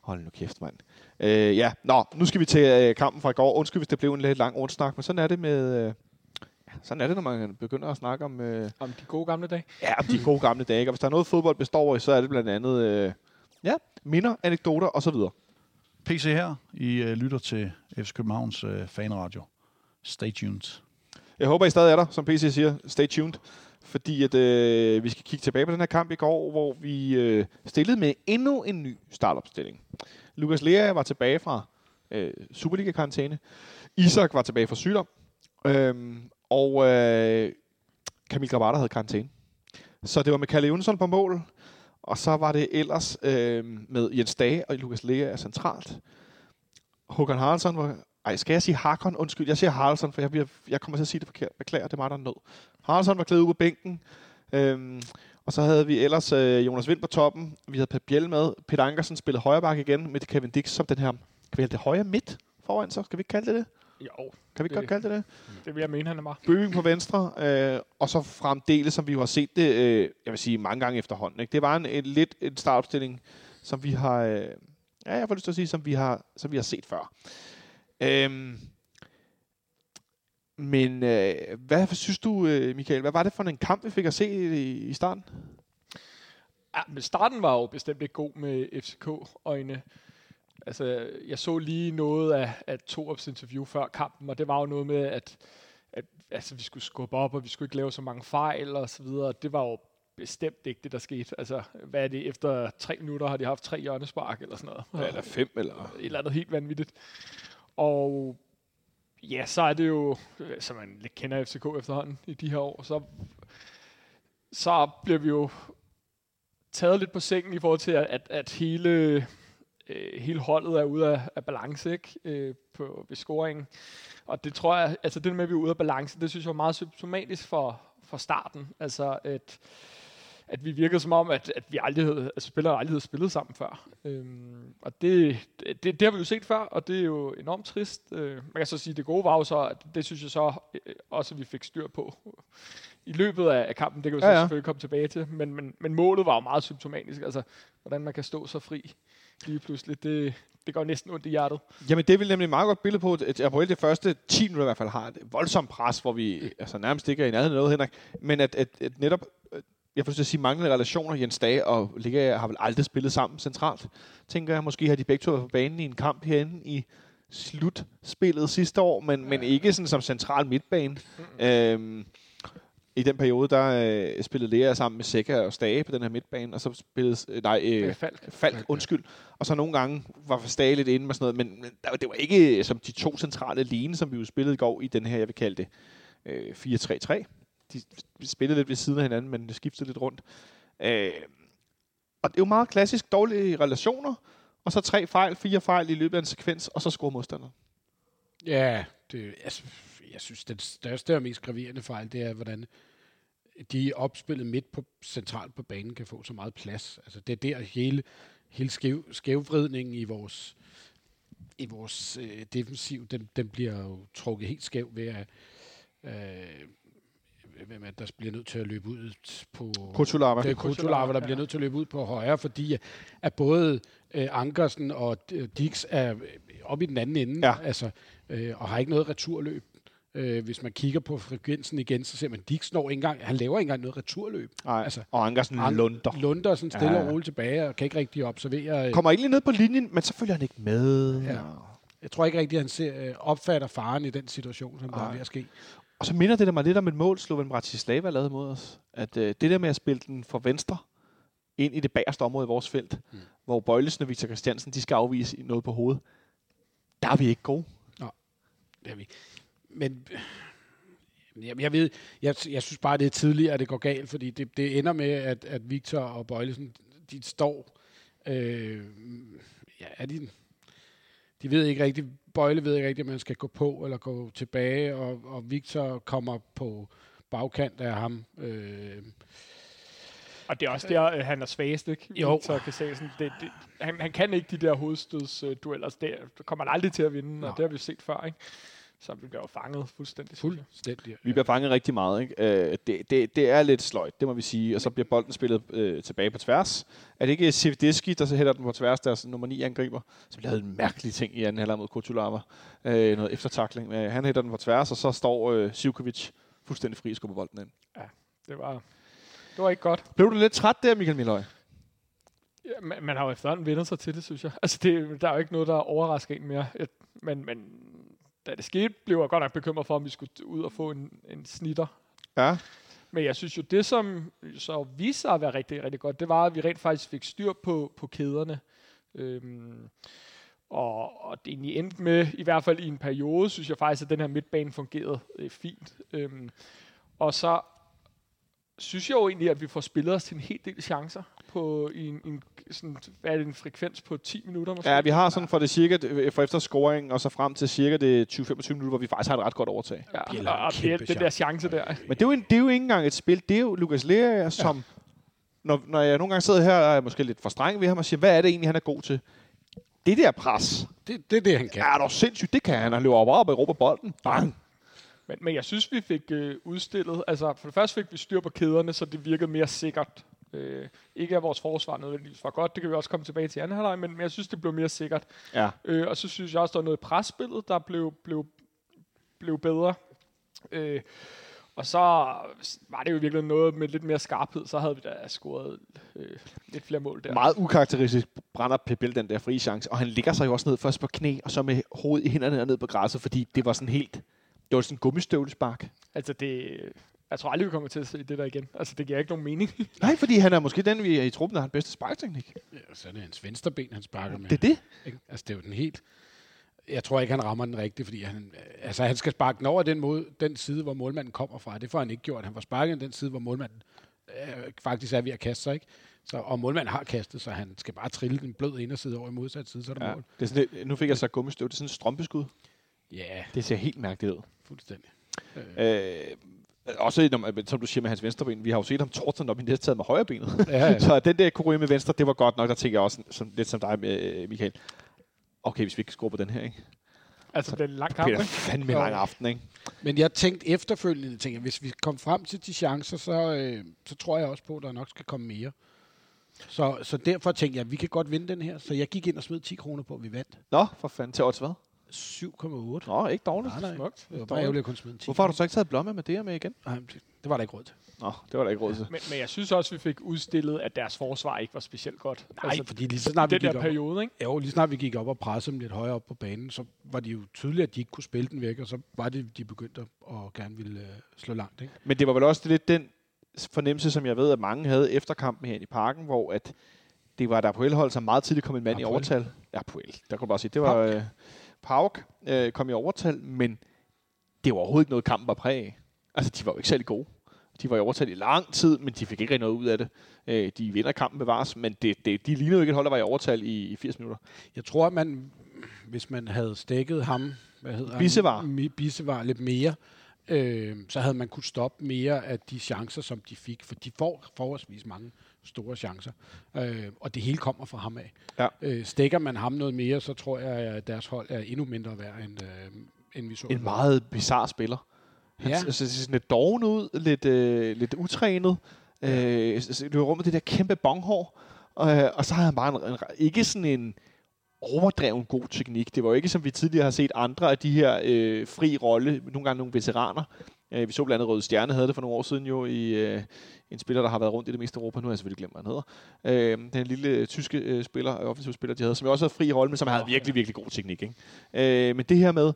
Hold nu kæft, mand. Øh, ja, nå, nu skal vi til øh, kampen fra i går. Undskyld, hvis det blev en lidt lang ordsnak, men sådan er det med... Øh, sådan er det, når man begynder at snakke om, øh, Om de gode gamle dage. ja, om de gode gamle dage. ikke? Og hvis der er noget, fodbold består i, så er det blandt andet øh, ja, minder, anekdoter osv. PC her. I øh, lytter til FC Københavns øh, fanradio. Stay tuned. Jeg håber, I stadig er der, som PC siger. Stay tuned. Fordi at, øh, vi skal kigge tilbage på den her kamp i går, hvor vi øh, stillede med endnu en ny startopstilling. Lukas Lea var tilbage fra øh, Superliga-karantæne. Isak var tilbage fra sygdom. Øhm, og øh, Kamil Grabata havde karantæne. Så det var med Kalle Jonsson på mål. Og så var det ellers øh, med Jens Dage og Lukas Lea centralt. Håkan Haraldsson var... Ej, skal jeg sige Harkon? Undskyld, jeg siger Haraldsson, for jeg, bliver, jeg kommer til at sige det forkert. Beklager, det er mig, der er nød. Haraldsson var klædet ud på bænken. Øhm, og så havde vi ellers øh, Jonas Vind på toppen. Vi havde Per Biel med. Peter Ankersen spillede højre bak igen med Kevin Dix som den her... Kan vi det højre midt foran så? Skal vi ikke kalde det det? Jo, Kan vi ikke godt kalde det det? det vil jeg mene, han er meget. Bøving på venstre, øh, og så fremdeles, som vi jo har set det, øh, jeg vil sige, mange gange efterhånden. Ikke? Det var en, en lidt en startopstilling, som vi har, øh, ja, jeg får lyst til at sige, som vi har, som vi har set før. Øhm, men øh, hvad synes du, øh, Michael, hvad var det for en kamp, vi fik at se i, i starten? Ja, men starten var jo bestemt ikke god med FCK-øjne. Altså, jeg så lige noget af, af Torups interview før kampen, og det var jo noget med, at, at altså, vi skulle skubbe op, og vi skulle ikke lave så mange fejl og så videre. Det var jo bestemt ikke det, der skete. Altså, hvad er det? Efter tre minutter har de haft tre hjørnespark eller sådan noget. Eller fem, eller... et eller andet helt vanvittigt. Og ja, så er det jo, som man lidt kender FCK efterhånden i de her år, så, så bliver vi jo taget lidt på sengen i forhold til, at, at hele, øh, hele holdet er ude af, af balance ikke? Øh, på, ved scoringen. Og det tror jeg, altså det med, at vi er ude af balance, det synes jeg er meget symptomatisk for, for starten. Altså, at, at vi virkede som om, at, at vi aldrig havde, altså spillere aldrig havde spillet sammen før. Øhm, og det, det, det, har vi jo set før, og det er jo enormt trist. Øh, man kan så sige, at det gode var jo så, at det synes jeg så øh, også, at vi fik styr på i løbet af, af kampen. Det kan vi Ja, så ja. selvfølgelig komme tilbage til. Men, men, men målet var jo meget symptomatisk. Altså, hvordan man kan stå så fri lige pludselig, det, det går næsten ondt i hjertet. Jamen, det vel nemlig et meget godt billede på, at Apoel det første 10 minutter i hvert fald har et voldsomt pres, hvor vi altså, nærmest ikke er i nærheden af noget, Henrik. Men at, at, at netop, jeg får lyst til at sige, manglende relationer, Jens Dage og Ligge har vel aldrig spillet sammen centralt. Tænker jeg, måske har de begge to været på banen i en kamp herinde i slutspillet sidste år, men, men ikke sådan som central midtbane. Øhm, I den periode, der øh, spillede Lea sammen med Sækker og Stage på den her midtbane, og så spillede, øh, nej, øh, Falk. Falk, undskyld. Og så nogle gange var Stage lidt inde med sådan noget, men, men der- det var ikke øh, som de to centrale line, som vi jo spillede i går i den her, jeg vil kalde det, øh, 4-3-3. De spillede lidt ved siden af hinanden, men det skiftede lidt rundt. Øh, og det er jo meget klassisk dårlige relationer, og så tre fejl, fire fejl i løbet af en sekvens, og så scorer modstanderen. Ja, det, altså, jeg synes, den største og mest graverende fejl, det er, hvordan de opspillet midt på centralt på banen kan få så meget plads. Altså, det er der hele, hele skæv, skævvridningen i vores, i vores øh, defensiv, den, den bliver jo trukket helt skæv ved at øh, hvem er der bliver nødt til at løbe ud på... Kutsulava. Det er Kutulava, der bliver nødt til at løbe ud på højre, fordi at- at både øh, Ankersen og øh, Dix er øh, oppe i den anden ende, Ja. altså, øh, og har ikke noget returløb. Øh, hvis man kigger på frekvensen igen, så ser man, at Dix når ikke engang, han laver ikke engang noget returløb. Nej, Altså, og Ankersen An- lunder. Lunder sådan stille Ja. og roligt tilbage, og kan ikke rigtig observere. øh, Kommer egentlig ned på linjen, men så følger han ikke med. Ja. Jeg tror ikke rigtig, at han ser, øh, opfatter faren i den situation, som der er ved at ske. Og så minder det der mig lidt om et mål, Sloven Bratislava lavede mod os. At øh, det der med at spille den fra venstre ind i det bagerste område i vores felt, mm. hvor Bøjlesen og Victor Christiansen, de skal afvise noget på hovedet. Der er vi ikke gode. Det er vi. Men øh, jeg, jeg ved, jeg, jeg synes bare, det er tidligere, at det går galt, fordi det, det ender med, at, at Victor og Bøjlesen, de står, øh, ja, er de, de ved ikke rigtigt, Bøjle ved ikke rigtigt, om man skal gå på eller gå tilbage, og, og Victor kommer på bagkant af ham. Øh, Og det er også der, øh, han er svagest, ikke? Jo. Så kan sige sådan, det, det, han, han kan ikke de der hovedstødsdueller. Altså, det, der kommer han aldrig til at vinde, Nej. og det har vi set før, ikke? Så vi bliver jo fanget fuldstændig. fuldstændig. Vi bliver fanget rigtig meget. Ikke? Øh, det, det, det er lidt sløjt, det må vi sige. Og så bliver bolden spillet øh, tilbage på tværs. Er det ikke Sivdiski, der så hætter den på tværs, deres nummer 9 angriber? Så lavede en mærkelig ting i anden halvleg mod Kutulava. Øh, noget eftertakling. Øh, han hætter den på tværs, og så står øh, Sivkovic fuldstændig fri og skubber bolden ind. Det var, det var ikke godt. Blev du lidt træt der, Michael Miløj? Ja, man, man har jo efterhånden vendt sig til det, synes jeg. Altså, det, der er jo ikke noget, der overrasker en mere. Et, men, men da det skete, blev jeg godt nok bekymret for, om vi skulle ud og få en, en snitter. Ja. Men jeg synes jo, det som så viste sig at være rigtig, rigtig godt, det var, at vi rent faktisk fik styr på, på kæderne. Øhm, og, og det egentlig endte med, i hvert fald i en periode, synes jeg faktisk, at den her midtbane fungerede øh, fint. Øhm, og så synes jeg jo egentlig, at vi får spillet os til en hel del chancer på i en, en, sådan, hvad er det, en frekvens på 10 minutter måske. Ja, vi har sådan fra det cirka, for efter scoring, og så frem til cirka det 20-25 minutter, hvor vi faktisk har et ret godt overtag. ja, Bjella, og, og kæmpe det, den der chance der. Men det er, jo en, det er jo ikke engang et spil. Det er jo Lukas Lea, som... Ja. Når, når jeg nogle gange sidder her og er måske lidt for streng ved ham og siger, hvad er det egentlig, han er god til? det der pres, Det, det er det, han kan. er dog sindssygt. Det kan han. Han løber op op og råber bolden. Bang. Men, men jeg synes, vi fik øh, udstillet... Altså, for det første fik vi styr på kæderne, så det virkede mere sikkert. Øh, ikke at vores forsvar nødvendigvis var godt, det kan vi også komme tilbage til i anden halvleg, men, men jeg synes, det blev mere sikkert. Ja. Øh, og så synes jeg også, der var noget i presspillet, der blev, blev, blev bedre. Øh, og så var det jo virkelig noget med lidt mere skarphed, så havde vi da scoret øh, lidt flere mål der. Meget ukarakteristisk brænder Pebel den der frie chance. Og han ligger sig jo også ned først på knæ, og så med hovedet i hænderne ned på græsset, fordi det var sådan helt... Det var sådan en gummistøvlespark. Altså det... Jeg tror aldrig, vi kommer til at se det der igen. Altså, det giver ikke nogen mening. Nej, fordi han er måske den, vi er i truppen, der har den bedste sparkteknik. Ja, så er det hans venstre ben, han sparker med. Det er det. Ikke? Altså, det er jo den helt... Jeg tror ikke, han rammer den rigtigt, fordi han, altså, han skal sparke den over den, måde, den side, hvor målmanden kommer fra. Det får han ikke gjort. Han får sparket den side, hvor målmanden øh, faktisk er ved at kaste sig. Ikke? Så, og målmanden har kastet, så han skal bare trille den blød inderside over i modsat side, så er det Ja. mål. Det er sådan, lidt- nu fik jeg så gummistøv. Det er sådan en strømpeskud. Ja, Det ser helt mærkeligt ud. fuldstændig. Øh, også, når, man- som du siger med hans venstre ben, vi har jo set ham torsdag op i næste med højre benet. Ja, ja. så den der ryge med venstre, det var godt nok. Der tænker jeg også som, lidt som dig, øh, Michael. Okay, hvis vi ikke scorer på den her, ikke? altså, det er en lang kamp, ikke? fandme lang aften, ikke? Men jeg tænkte efterfølgende, tænkte, jeg, hvis vi kom frem til de chancer, så, øh, så tror jeg også på, at der nok skal komme mere. Så, så derfor tænkte jeg, at vi kan godt vinde den her. Så jeg gik ind og smed 10 kroner på, at vi vandt. Nå, for fanden. Til odds hvad? 7,8. Nå, ikke dårligt. Nej, nej. Smukt. Det var bare ærgerligt at kun smide 10. Hvorfor har du så ikke taget blomme med det her med igen? Nej, det, det var der ikke råd til. Nå, det var der ikke råd til. Men, men jeg synes også, vi fik udstillet, at deres forsvar ikke var specielt godt. Nej, altså, fordi lige så snart vi gik der op, periode, ikke? jo, lige snart vi gik op og pressede dem lidt højere op på banen, så var det jo tydeligt, at de ikke kunne spille den væk, og så var det, de begyndte at og gerne ville øh, slå langt. Ikke? Men det var vel også lidt den fornemmelse, som jeg ved, at mange havde efter kampen her i parken, hvor at det var der på hold, som meget tidligt kom en mand i Apoel. overtal. Ja, på el. Der kunne du bare sige, det var øh, Pauk øh, kom i overtal, men det var overhovedet ikke noget, kampen var præg af. Altså, de var jo ikke særlig gode. De var i overtal i lang tid, men de fik ikke rigtig noget ud af det. Øh, de vinder kampen bevares, men det, det, de lignede jo ikke et hold, der var i overtal i, i 80 minutter. Jeg tror, at man, hvis man havde stikket ham, hvad hedder Bissevar. han? Bissevar lidt mere, øh, så havde man kunne stoppe mere af de chancer, som de fik, for de får forholdsvis mange store chancer. Øh, og det hele kommer fra ham af. Ja. Øh, stikker man ham noget mere, så tror jeg, at deres hold er endnu mindre værd, end, øh, end vi så. En meget bizarre spiller. Han Ja. ja. ser sådan lidt doven ud, lidt, øh, lidt utrænet. Øh, så- så løber rundt med det der kæmpe bonghår. Øh, og så har han bare en, en, ikke sådan en overdreven god teknik. Det var jo ikke, som vi tidligere har set andre af de her øh, fri rolle, nogle gange nogle veteraner. Øh, vi så blandt andet Røde Stjerne havde det for nogle år siden jo i øh, en spiller, der har været rundt i det meste Europa. Nu har jeg selvfølgelig glemt, hvad han hedder. Øh, den lille øh, tyske øh, spiller, øh, offensiv spiller, de havde, som jo også havde fri rolle, men som havde virkelig, virkelig god teknik. Ikke? Øh, men det her med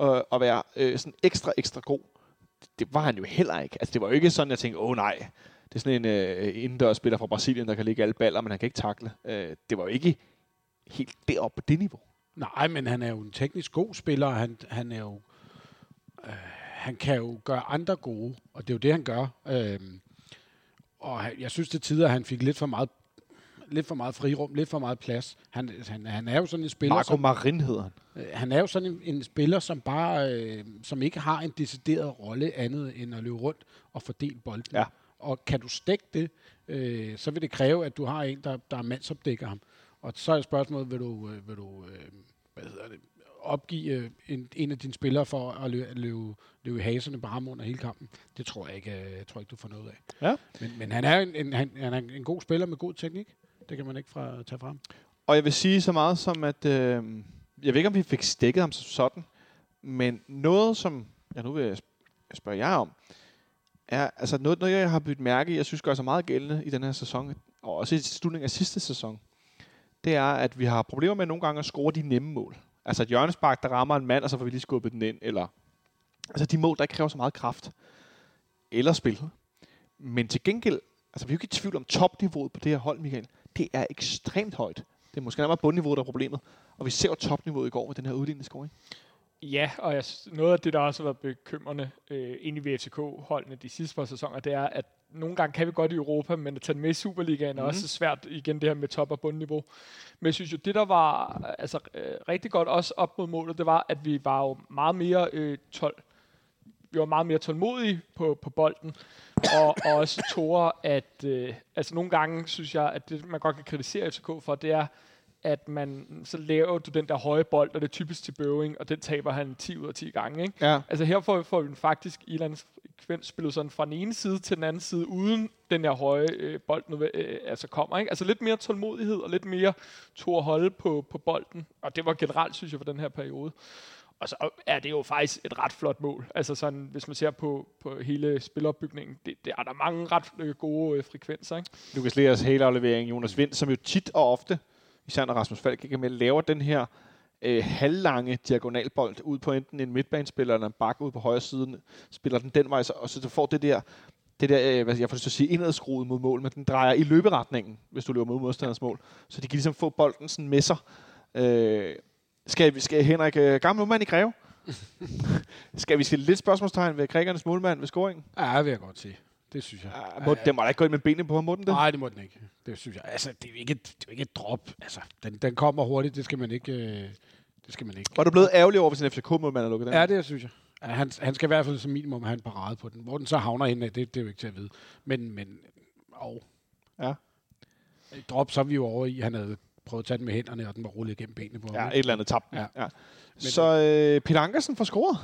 at, at være øh, sådan ekstra, ekstra god, det var han jo heller ikke. Altså, det var jo ikke sådan, jeg tænkte, åh oh, nej, det er sådan en øh, indendørsspiller fra Brasilien, der kan ligge alle baller, men han kan ikke takle. Øh, det var jo ikke helt deroppe på det niveau. Nej, men han er jo en teknisk god spiller, og han, han er jo... Øh, han kan jo gøre andre gode, og det er jo det, han gør. Øh, og jeg synes til tider, at han fik lidt for meget lidt for meget frirum, lidt for meget plads. Han, han, han er jo sådan en spiller, Marco som, Marin hedder han. øh, han er jo sådan en, en spiller, som bare øh, som ikke har en decideret rolle andet end at løbe rundt og fordele bolden. Ja. Og kan du stikke det, øh, så vil det kræve, at du har en, der, der mandsopdækker ham. Og så er spørgsmålet, vil du, øh, vil du øh, hvad hedder det, opgive øh, en, en af dine spillere for at løbe, løbe, løbe haserne på ham under hele kampen? Det tror jeg ikke, øh, jeg tror ikke du får noget af. Ja. Men, men han er en, en, han, han er en god spiller med god teknik. Det kan man ikke fra, tage frem. Og jeg vil sige så meget som, at øh, jeg ved ikke, om vi fik stikket ham som sådan, men noget, som jeg nu vil sp- spørge jer om, er altså noget, noget jeg har byttet mærke i, jeg synes gør sig meget gældende i den her sæson, og også i slutningen af sidste sæson, det er, at vi har problemer med nogle gange at score de nemme mål. Altså et hjørnespark, der rammer en mand, og så får vi lige skubbet den ind, eller altså de mål, der ikke kræver så meget kraft, eller spil. Men til gengæld, altså vi er jo ikke i tvivl om topniveauet på det her hold, Michael. Det er ekstremt højt. Det er måske nærmere bundniveauet, der er problemet. Og vi ser jo topniveauet i går med den her udlignende scoring. Ja, og jeg, noget af det, der også har været bekymrende øh, inde i VFCK-holdene de sidste par sæsoner, det er, at nogle gange kan vi godt i Europa, men at tage den med i Superligaen er Mhm. også svært, igen det her med top- og bundniveau. Men jeg synes jo, det der var altså, øh, rigtig godt også op mod målet, det var, at vi var jo meget mere øh, tål, vi var meget mere tålmodige på, på bolden, og, og også tårer, at øh, altså nogle gange synes jeg, at det man godt kan kritisere FCK for, det er, at man så laver du den der høje bold, og det er typisk til Bøving, og den taber han 10 ud af 10 gange. Ikke? Ja. Altså her får, får vi den faktisk i eller spillet sådan fra den ene side til den anden side, uden den her høje øh, bold nu, øh, altså kommer. Ikke? Altså lidt mere tålmodighed og lidt mere to at holde på, på bolden. Og det var generelt, synes jeg, for den her periode. Og så er det jo faktisk et ret flot mål. Altså sådan, hvis man ser på, på hele spilopbygningen, det, det er der mange ret øh, gode øh, frekvenser. Ikke? Lukas Leers hele aflevering, Jonas Vind, som jo tit og ofte, især når Rasmus Falk ikke er med, laver den her øh, halvlange diagonalbold ud på enten en midtbanespiller eller en bak ud på højre siden, spiller den den vej, så- og så du får det der, det der, øh, hvad jeg får lyst til at sige, indadskruet mod mål, men den drejer i løberetningen, hvis du løber mod modstanders mål. Så de kan ligesom få bolden sådan med sig. Øh, skal, vi, skal Henrik, øh, gammel mand i Greve? skal vi stille lidt spørgsmålstegn ved grækernes målmand ved scoringen? Ja, det vil jeg godt sige. Det synes jeg. Ja, må, den må da ikke gå ind med benene på ham, må den det? Nej, det må den ikke. Det synes jeg. Altså, det er jo ikke, et- det er jo ikke et drop. Altså, den, den kommer hurtigt. Det skal man ikke... Øh, det skal man ikke. Var du blevet ærgerlig over, hvis en FCK-målmand har lukket den? Ja, det synes jeg. Han, han skal i hvert fald som minimum have en parade på den. Hvor den så havner henne, det, det er jo ikke til at vide. Men, men og, Ja. Et drop, så er vi jo over i. Han havde prøvet at tage den med hænderne, og den var rullet igennem benene på ham. Ja, et eller andet tab. Ja. ja. Så øh, Peter Ankersen får scoret.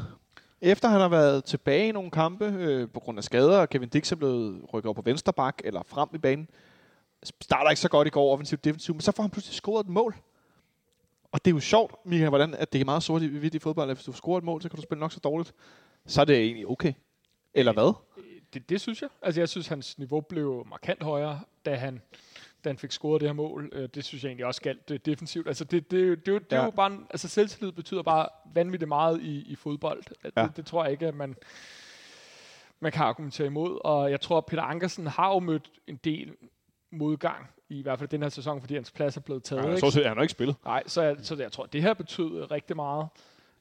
Efter han har været tilbage i nogle kampe øh, på grund af skader, og Kevin Dix er blevet rykket over på venstre bak eller frem i banen. Starter ikke så godt i går offensivt defensivt, men så får han pludselig scoret et mål. Og det er jo sjovt, Michael, hvordan at det er meget sort i i fodbold, at hvis du scorer et mål, så kan du spille nok så dårligt. Så er det egentlig okay. Eller hvad? Det, det synes jeg. Altså jeg synes, hans niveau blev markant højere, da han, da han fik scoret det her mål. Øh, Det synes jeg egentlig også galt det defensivt. Altså det, det, det, det, det er Ja. jo bare, en- altså selvtillid betyder bare vanvittigt meget i, i fodbold. Det, Ja. det tror jeg ikke, at man, man kan argumentere imod. Og jeg tror, at Peter Ankersen har jo mødt en del modgang, i hvert fald den her sæson, fordi hans plads er blevet taget. Ja, ikke? så set, han har ikke spillet. Nej, så jeg, så jeg tror, at det her betød rigtig meget.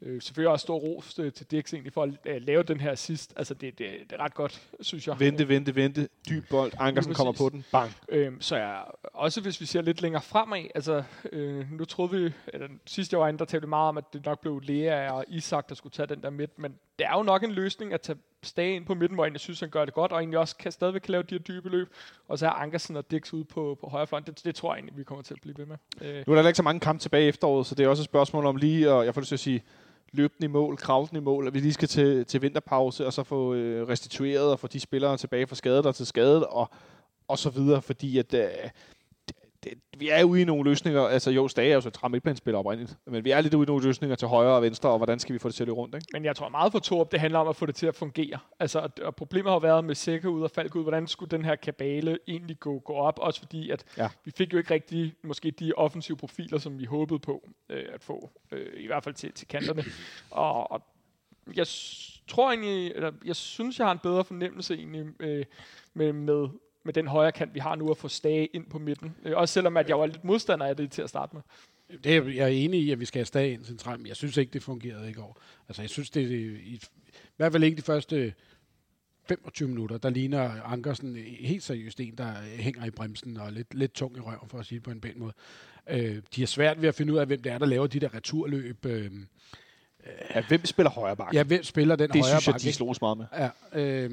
Øh, selvfølgelig også stor ros øh, til Dix egentlig for at øh, lave den her sidst. Altså, det, det, det er ret godt, synes jeg. Vente, vente, vente. Dyb bold. Ankersen kommer på den. Bang. Øhm, så jeg, også hvis vi ser lidt længere fremad, altså øh, nu troede vi, eller sidste jeg var inde, der talte meget om, at det nok blev Lea og Isak, der skulle tage den der midt, men det er jo nok en løsning at tage Stage ind på midten, hvor jeg synes, han gør det godt, og egentlig også kan stadigvæk kan lave de her dybe løb, og så er Ankersen og Dix ude på, på højre front. Det, det tror jeg egentlig, vi kommer til at blive ved med. Øh, Nu er der ikke så mange kampe tilbage i efteråret, så det er også et spørgsmål om lige, og jeg får lyst til at sige, løbten i mål, kravlen i mål, at vi lige skal til, til vinterpause, og så få øh, restitueret og få de spillere tilbage fra skadet og til skadet, og, og så videre, fordi at, øh, det, vi er ude i nogle løsninger, altså jo, Stage er jo så et midtbanespiller oprindeligt, men vi er lidt ude i nogle løsninger til højre og venstre, og hvordan skal vi få det til at løbe rundt, ikke? Men jeg tror meget for Torp, det handler om at få det til at fungere. Altså, og, problemet har været med Sække ud og Falk ud. Hvordan skulle den her kabale egentlig gå, gå op? Også fordi, at Ja. vi fik jo ikke rigtig måske de offensive profiler, som vi håbede på øh, at få. Øh, I hvert fald til, til kanterne. Og, og jeg tror egentlig, eller jeg synes, jeg har en bedre fornemmelse egentlig øh, med, med, med den højre kant, vi har nu, at få Stage ind på midten. Øh, også selvom, at jeg var lidt modstander af det til at starte med. Det er, jeg er enig i, at vi skal have Stage ind centralt, men jeg synes ikke, det fungerede i går. Altså, jeg synes, det er i, i hvert fald ikke de første 25 minutter, der ligner Ankersen helt seriøst en, der hænger i bremsen og er lidt, lidt tung i røven, for at sige det på en pæn måde. Øh, de har svært ved at finde ud af, hvem det er, der laver de der returløb. Øh, Ja, hvem spiller højre bak? ja, hvem spiller den det højre synes jeg, de slås meget med. Ja, øh,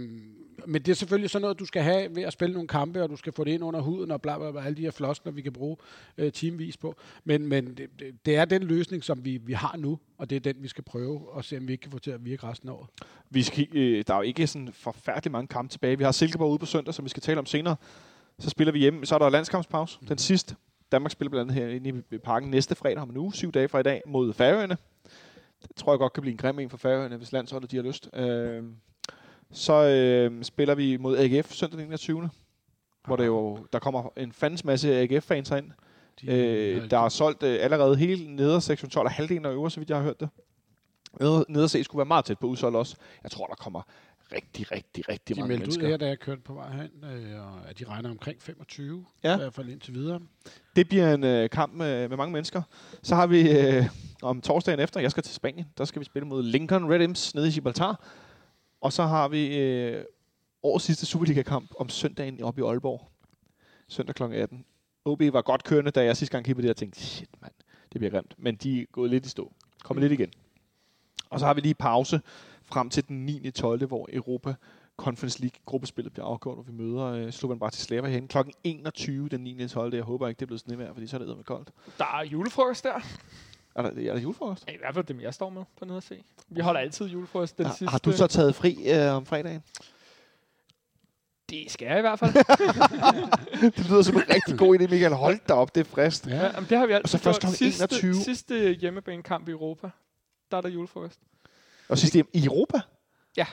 men det er selvfølgelig sådan noget, du skal have ved at spille nogle kampe, og du skal få det ind under huden, og bla bla bla, alle de her floskler, vi kan bruge øh, teamvis på. Men, men det, det, er den løsning, som vi, vi har nu, og det er den, vi skal prøve og se, om vi ikke kan få til at virke resten af året. Vi skal, øh, der er jo ikke sådan forfærdelig mange kampe tilbage. Vi har Silkeborg ude på søndag, som vi skal tale om senere. Så spiller vi hjemme. Så er der landskampspause. Den sidste. Danmark spiller blandt andet herinde i parken næste fredag om en uge, syv dage fra i dag, mod Færøerne. Det tror jeg godt kan blive en grim en for Færøerne, hvis landsholdet de har lyst. Øh, så øh, spiller vi mod AGF søndag den 21. Hvor der jo der kommer en fandens masse AGF-fans ind. De, Øh, der er solgt øh, allerede hele neder sektion 12 og halvdelen af øvre, så vidt jeg har hørt det. Neder, neder C skulle være meget tæt på udsolgt også. Jeg tror, der kommer rigtig, rigtig, rigtig de mange meldte ud mennesker. her, da jeg kørte på vej hen, øh, og at de regner omkring 25, Ja. i hvert fald indtil videre. Det bliver en øh, kamp med, med mange mennesker. Så har vi øh, om torsdagen efter, jeg skal til Spanien, der skal vi spille mod Lincoln Red Imps nede i Gibraltar. Og så har vi øh, årets sidste Superliga-kamp om søndagen oppe i Aalborg. Søndag kl. 18. OB var godt kørende, da jeg sidste gang kiggede på det, og tænkte, shit mand, det bliver grimt. Men de er gået lidt i stå. Kommer lidt igen. Og så har vi lige pause frem til den 9. 12., hvor Europa Conference League gruppespillet bliver afgjort, og vi møder øh, Slovan Bratislava herhen kl. 21 den 9. 12. Jeg håber ikke, det er blevet snevejr, fordi så er det med koldt. Der er julefrokost der. Er der, er der julefrokost? Ja, I hvert fald dem, jeg står med på nede at se. Vi holder altid julefrokost den Har, sidste. har du så taget fri øh, om fredagen? Det skal jeg i hvert fald. det lyder som en rigtig god idé, Michael. Hold da op, det er frist. ja, jamen, det har vi altid så først gjort. kl. 21. Sidste, sidste hjemmebanekamp i Europa. Der er der julefrokost. Og sidst i Europa? Ja.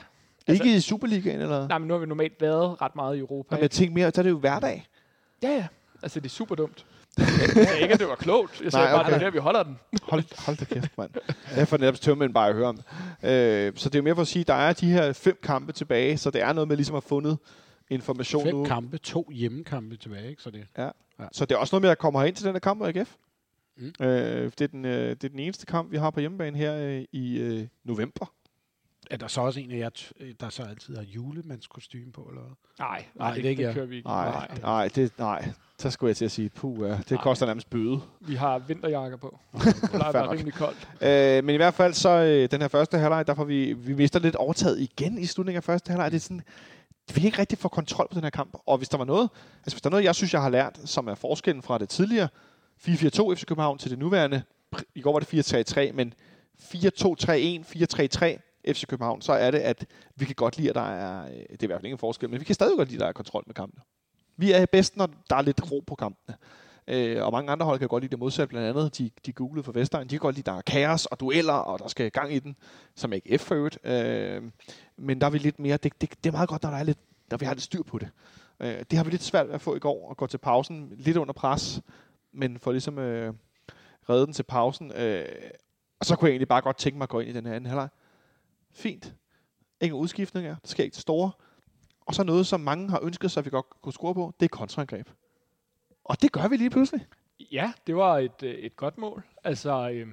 Ikke i Superligaen, eller? Nej, men nu har vi normalt været ret meget i Europa. Men jeg tænkte mere, så er det jo hverdag. Ja, ja. Altså, det er super dumt. Jeg sagde ikke, at det var klogt. Jeg sagde Nej, bare, okay. det er der, vi holder den. Hold, hold da kæft, mand. Jeg får netop tømmermænd bare at høre om. Øh, så det er jo mere for at sige, at der er de her fem kampe tilbage, så det er noget med ligesom at have fundet information Fem nu. kampe, to hjemmekampe tilbage, ikke? Så det, Så det er også noget med at komme herind til den her kamp mod AGF. Mm. Øh, det, er den, øh, det er den eneste kamp, vi har på hjemmebane her øh, i øh, november. er der så også en af jer, t- der så altid har julemandskostyme på, eller hvad? Nej, Nej, nej, det, det ikke det kører vi ikke. Nej, nej, det, nej. Så skulle jeg til at sige, puh, ja, det Nej. koster nærmest bøde. Vi har vinterjakker på. Det plejer være rimelig koldt. Øh, men i hvert fald så øh, den her første halvleg, der får vi, vi mister lidt overtaget igen i slutningen af første halvleg. Det er sådan, vi kan ikke rigtig få kontrol på den her kamp. Og hvis der var noget, altså hvis der er noget, jeg synes, jeg har lært, som er forskellen fra det tidligere 4-4-2 FC København til det nuværende, i går var det 4-3-3, men 4-2-3-1, 4-3-3 FC København, så er det, at vi kan godt lide, at der er, øh, det er i hvert fald ingen forskel, men vi kan stadig godt lide, at der er kontrol med kampene. Vi er bedst, når der er lidt ro på kampene. Øh, og mange andre hold kan godt lide det modsatte, blandt andet de, de googlede for Vestegn. De kan godt lide, der er kaos og dueller, og der skal gang i den, som ikke F for øvrigt. Øh, men der er vi lidt mere, det, det, det er meget godt, når der er lidt, når vi har lidt styr på det. Øh, det har vi lidt svært ved at få i går, at gå til pausen lidt under pres, men for ligesom øh, redde den til pausen. Øh, og så kunne jeg egentlig bare godt tænke mig at gå ind i den her anden halvleg. Fint. Ingen udskiftninger. Det skal ikke til store. Og så noget, som mange har ønsket sig, at vi godt kunne score på, det er kontraangreb. Og det gør vi lige pludselig. Ja, det var et, øh, et godt mål. Altså, øh,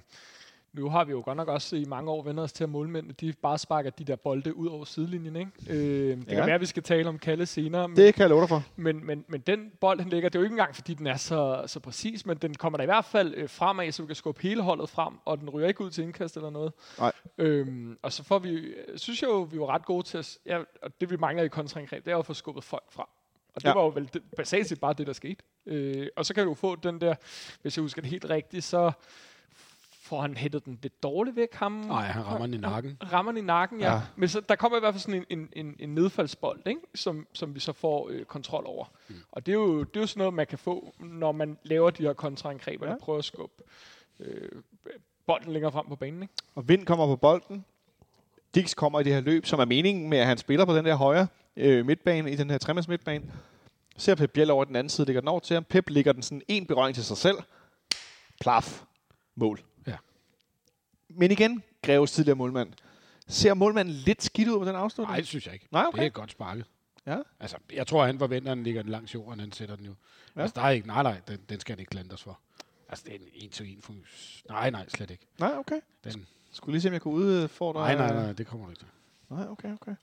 nu har vi jo godt nok også i mange år vendt os til, at målmændene de bare sparker de der bolde ud over sidelinjen. Ikke? Øh, det Ja. kan være, at vi skal tale om Kalle senere. Det kan jeg love dig for. Men, men, men den bold, han lægger, det er jo ikke engang, fordi den er så, så præcis, men den kommer der i hvert fald øh, fremad, så vi kan skubbe hele holdet frem, og den ryger ikke ud til indkast eller noget. Nej. Øhm, og så får vi, øh, synes jeg jo, vi var ret gode til at, ja, og det vi mangler i kontraangreb, det er jo at få skubbet folk frem. Og det Ja. ja. var jo vel det, basalt set bare det, der skete. Øh, og så kan du få den der, hvis jeg husker det helt rigtigt, så får han hættet den lidt dårligt væk, ham. Nej, han rammer den i nakken. Rammer den i nakken, ja. Ja. Men så, der kommer i hvert fald sådan en, en, en, en nedfaldsbold, ikke? Som, som vi så får øh, kontrol over. Mm. Og det er, jo, det er jo sådan noget, man kan få, når man laver de her kontraangreb, eller Ja. prøver at skubbe øh, bolden længere frem på banen. Ikke? Og Vind kommer på bolden. Dix kommer i det her løb, som er meningen med, at han spiller på den der højre øh, midtbane, i den her tremands midtbane. Ser Pep Biel over den anden side, lægger den over til ham. Pep lægger den sådan en berøring til sig selv. Plaf. Mål. Men igen, Greves tidligere målmand. Ser målmanden lidt skidt ud på den afslutning? Nej, det synes jeg ikke. Nej, okay. Det er godt sparket. Ja. Altså, jeg tror, han forventer, at den ligger langs jorden, han sætter den jo. Ja. Altså, der er ikke, nej, nej, den, den skal han ikke klandres for. Altså, det er en en til en funktion. Nej, nej, slet ikke. Nej, okay. Den, Skulle lige se, om jeg kunne udfordre... nej, nej, nej, det kommer du ikke til. Nej, okay, okay.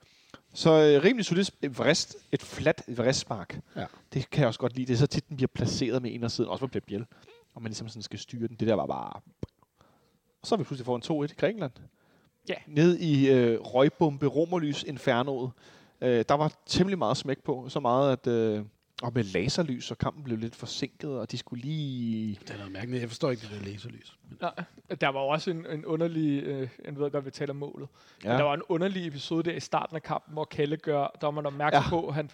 Så øh, rimelig solidt et vrist, et fladt vristspark. Ja. Det kan jeg også godt lide. Det er så tit, den bliver placeret med indersiden, også på Biel. Og man ligesom sådan skal styre den. Det der var bare... Og så har vi pludselig fået en 2-1 i Grækenland. Ja. Ned i øh, røgbombe Romerlys Infernoet. Øh, der var temmelig meget smæk på. Så meget, at... Øh, og med laserlys, så kampen blev lidt forsinket, og de skulle lige... Det er noget mærkeligt. Jeg forstår ikke det der laserlys. Men, Nej, der var også en, en underlig, øh, jeg ved godt, vi taler om målet, ja. men der var en underlig episode der i starten af kampen, hvor Kalle gør dommeren opmærksom Ja. på, at han,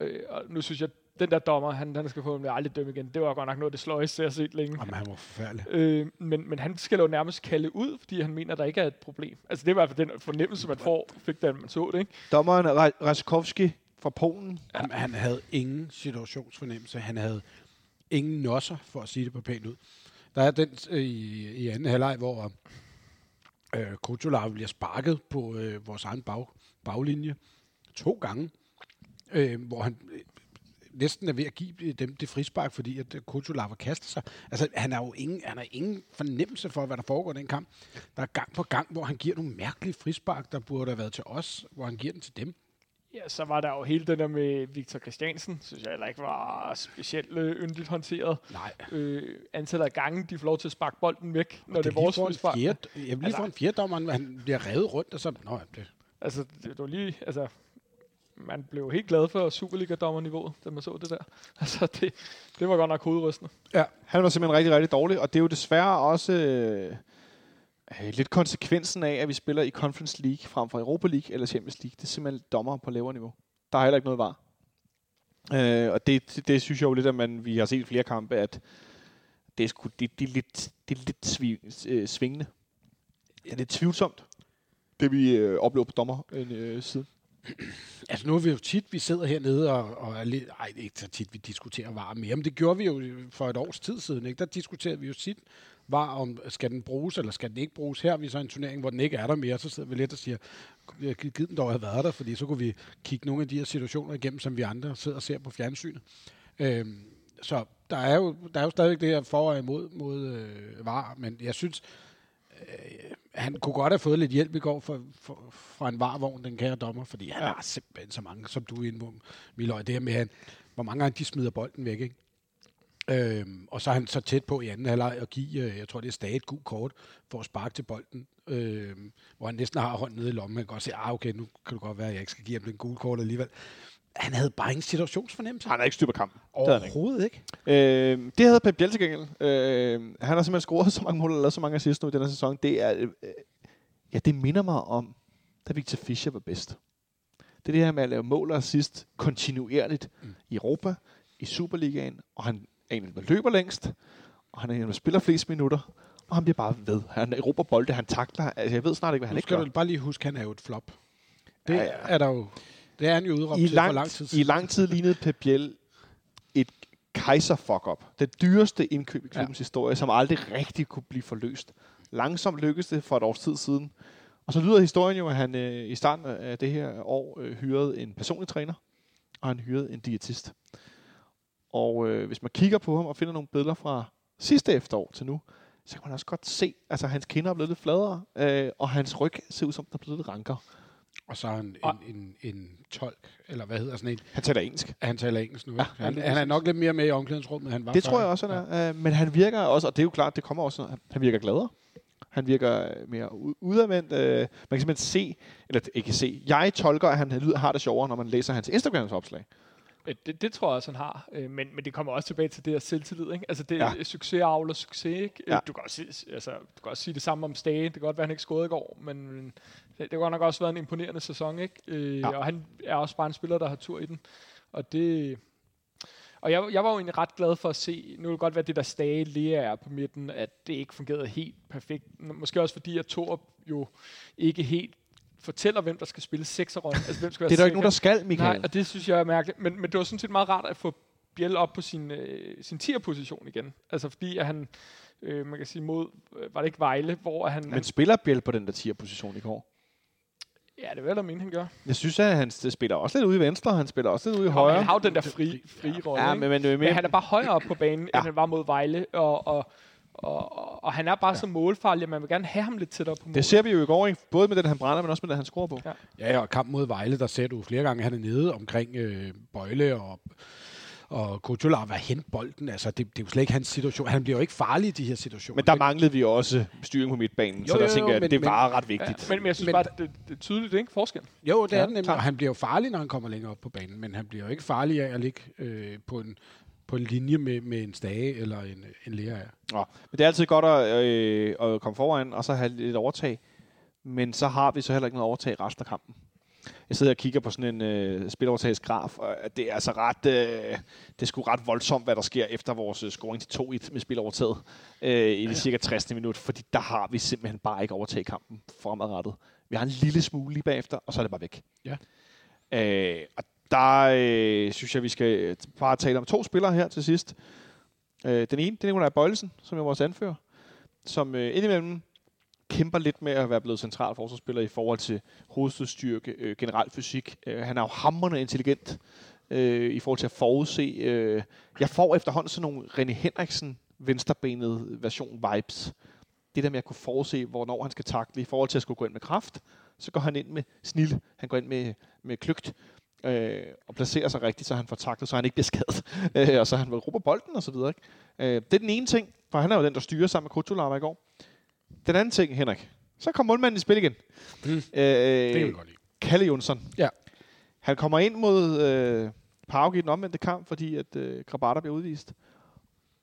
øh, og nu synes jeg, den der dommer, han, han skal få ham aldrig dømme igen. Det var godt nok noget af det sløjeste, jeg har set længe. jamen, han var forfærdelig. Øh, men, men han skal jo nærmest kalde ud, fordi han mener, der ikke er et problem. Altså det er i hvert fald den fornemmelse, man får, fik da man så det, ikke? Dommeren Ra- Raskowski fra Polen. Ja. Han, han havde ingen situationsfornemmelse. Han havde ingen nosser, for at sige det på pænt ud. Der er den øh, i, i anden halvleg, hvor øh, Kutulav bliver sparket på øh, vores egen bag, baglinje to gange, øh, hvor han næsten er ved at give dem det frispark, fordi at øh, Kutulav kaster sig. Altså, han har jo ingen, han har ingen fornemmelse for, hvad der foregår i den kamp. Der er gang på gang, hvor han giver nogle mærkelige frispark, der burde have været til os, hvor han giver den til dem. Ja, så var der jo hele den der med Victor Christiansen, synes jeg heller ikke var specielt øh, yndigt håndteret. Nej. Øh, antallet af gange, de får lov til at sparke bolden væk, når det, er lige vores for frispark. Jeg vil lige Altså- få en fjerdommer, han bliver revet rundt, og så... Nå, det, Altså, det, det var lige, altså, man blev helt glad for Superliga-dommerniveauet, da man så det der. Altså, det, det var godt nok hovedrystende. Han var simpelthen rigtig, rigtig dårlig, og det er jo desværre også øh, øh, lidt konsekvensen af, at vi spiller i Conference League frem for Europa League eller Champions League. Det er simpelthen dommer på lavere niveau. Der er heller ikke noget var. Øh, og det, det, det, synes jeg jo lidt, at man, vi har set i flere kampe, at det er, sgu, det, det er lidt, det er lidt svi, øh, svingende. Ja, det er tvivlsomt, det vi øh, oplever på dommer øh, siden. Altså nu er vi jo tit, vi sidder hernede og, og er lidt... Ej, ikke så tit, vi diskuterer var mere, men det gjorde vi jo for et års tid siden. Ikke? Der diskuterede vi jo tit, var om, skal den bruges, eller skal den ikke bruges. Her er vi så en turnering, hvor den ikke er der mere, så sidder vi lidt og siger, giv den dog have været der, fordi så kunne vi kigge nogle af de her situationer igennem, som vi andre sidder og ser på fjernsynet. Øhm, så der er, jo, der er jo stadigvæk det her for og imod mod øh, var, men jeg synes, øh, han kunne godt have fået lidt hjælp i går for, fra en varvogn, den kære dommer, fordi han ja. har simpelthen så mange, som du er inde på, Miløj, det her med, han, hvor mange gange de smider bolden væk, ikke? Øhm, og så er han så tæt på i anden halvleg at give, øh, jeg tror det er stadig et gult kort, for at sparke til bolden, øhm, hvor han næsten har hånden nede i lommen. Han kan godt sige, ah okay, nu kan det godt være, at jeg ikke skal give ham den gule kort alligevel. Han havde bare ingen situationsfornemmelse. Han er ikke styr på kampen. Det havde han ikke. Overhovedet ikke. Øh, det havde Pep Biel til gengæld. Øh, han har simpelthen scoret så mange mål, og lavet så mange assist nu i denne sæson. Det er, øh, ja, det minder mig om, da Victor Fischer var bedst. Det er det her med at lave mål og assist kontinuerligt mm. i Europa, i Superligaen, og han er en, der løber længst, og han er en, der spiller flest minutter, og han bliver bare ved. Han erobrer bolde, han takler. Altså, jeg ved snart ikke, hvad han Nu ikke skal gør. du bare lige huske, at han er jo et flop. Det ja. ja. er der jo. Det er han jo udråbt I til lang, for lang tid I siden. lang tid lignede Pep Biel et kejser fuck up. Det dyreste indkøb i klubbens ja. historie, som aldrig rigtig kunne blive forløst. Langsomt lykkedes det for et års tid siden. Og så lyder historien jo, at han øh, i starten af det her år øh, hyrede en personlig træner, og han hyrede en diætist. Og øh, hvis man kigger på ham og finder nogle billeder fra sidste efterår til nu, så kan man også godt se, altså hans kinder er blevet lidt fladere, øh, og hans ryg ser ud som, den er blevet lidt ranker. Og så er han Og- en, en, en tolk, eller hvad hedder sådan en. Han taler engelsk. Han taler engelsk nu. Ja, han, lige han er nok lidt mere med i omklædningsrummet, han var Det før. tror jeg også, han er. Ja. Men han virker også, og det er jo klart, det kommer også, han virker gladere. Han virker øh, mere udadvendt. Øh, man kan simpelthen se, eller ikke se, jeg tolker, at han lyder- har det sjovere, når man læser hans Instagrams-opslag. Øh, Det, det tror jeg også, han har. Øh, Men, men det kommer også tilbage til det her selvtillid. Ikke? Altså det Ja. succes avler succes. Ikke? Ja. Ja. Du, kan også, sige- altså, du kan også sige det samme om Stage. Det kan godt være, han ikke scorede i går, men det, det har nok også været en imponerende sæson. Ikke? Øh, Ja. Og han er også bare en spiller, der har tur i den. Og det... Og jeg, jeg var jo egentlig ret glad for at se, nu kan det godt være det der Stage Lea er på midten, at det ikke fungerede helt perfekt. Måske også fordi, at Torup jo ikke helt fortæller, hvem der skal spille sekserrollen. Altså, hvem skal Det er der ikke nogen, der skal, Michael. Nej, og det synes jeg er mærkeligt. Men, men det var sådan set meget rart at få Biel op på sin, øh, sin 10'er-position igen. Altså fordi at han, øh, man kan sige mod, øh, var det ikke Vejle, hvor han... Men han spiller Biel på den der 10'er-position i går? ja, det er vel, der mene, han gør. Jeg synes, at han spiller også lidt ude i venstre, han spiller også lidt ude i Højre. Han har jo den der fri, fri rolle, Ja, men, men, men, men han er bare højere op på banen, ja. end han var mod Vejle. Og, og, og, og, han er bare ja. så målfarlig, at man vil gerne have ham lidt tættere på mål. det ser vi jo i går, ikke? både med den, han brænder, men også med den, han scorer på. Ja. Ja, og kamp mod Vejle, der ser du flere gange, at han er nede omkring øh, Bøjle og, og Kutular var hen bolden. Altså, det, det er jo slet ikke hans situation. Han bliver jo ikke farlig i de her situationer. Men der manglede vi også styring på midtbanen, Jo, så der jo, jo, tænker jeg, at det var ret Ja, vigtigt. men, men jeg synes Men- bare, det, det er tydeligt, ikke? Forskel. Jo, det Ja, er det nemlig. Og han bliver jo farlig, når han kommer længere op på banen. Men han bliver jo ikke farlig af at ligge øh, på, en, på linje med, med en stage eller en, en lærer. Nå, men det er altid godt at, øh, at komme foran, og så have lidt overtag. Men så har vi så heller ikke noget overtag i resten af kampen. Jeg sidder og kigger på sådan en øh, spilovertagsgraf, og det er altså ret, øh, det er sgu ret voldsomt, hvad der sker efter vores øh, scoring til 2-1 med spilovertaget øh, i det cirka 60. minut, fordi der har vi simpelthen bare ikke overtaget kampen fremadrettet. Vi har en lille smule lige bagefter, og så er det bare væk. Ja. Øh, og der øh, synes jeg, vi skal øh, bare tale om to spillere her til sidst. Øh, den ene, det er Nikolaj Bøjlesen, som er vores anfører, som øh, indimellem kæmper lidt med at være blevet central forsvarsspiller i forhold til hovedstødstyrke, øh, generel fysik. Øh, han er jo hammerende intelligent øh, i forhold til at forudse. Øh, jeg får efterhånden sådan nogle René Henriksen venstrebenet version vibes. Det der med at kunne forudse, hvornår han skal takle i forhold til at skulle gå ind med kraft, så går han ind med snil, han går ind med, med kløgt, øh, og placerer sig rigtigt, så han får taklet, så han ikke bliver skadet, øh, og så han vil råbe bolden og så videre. Ikke? Øh, det er den ene ting, for han er jo den, der styrer sammen med Kutulava i går. Den anden ting, Henrik, så kom målmanden i spil igen. Mm. Øh, Det kan vi godt lide. Kalle Jonsson. Ja. Han kommer ind mod øh, Pauk i den omvendte kamp, fordi at øh, Grabata bliver udvist.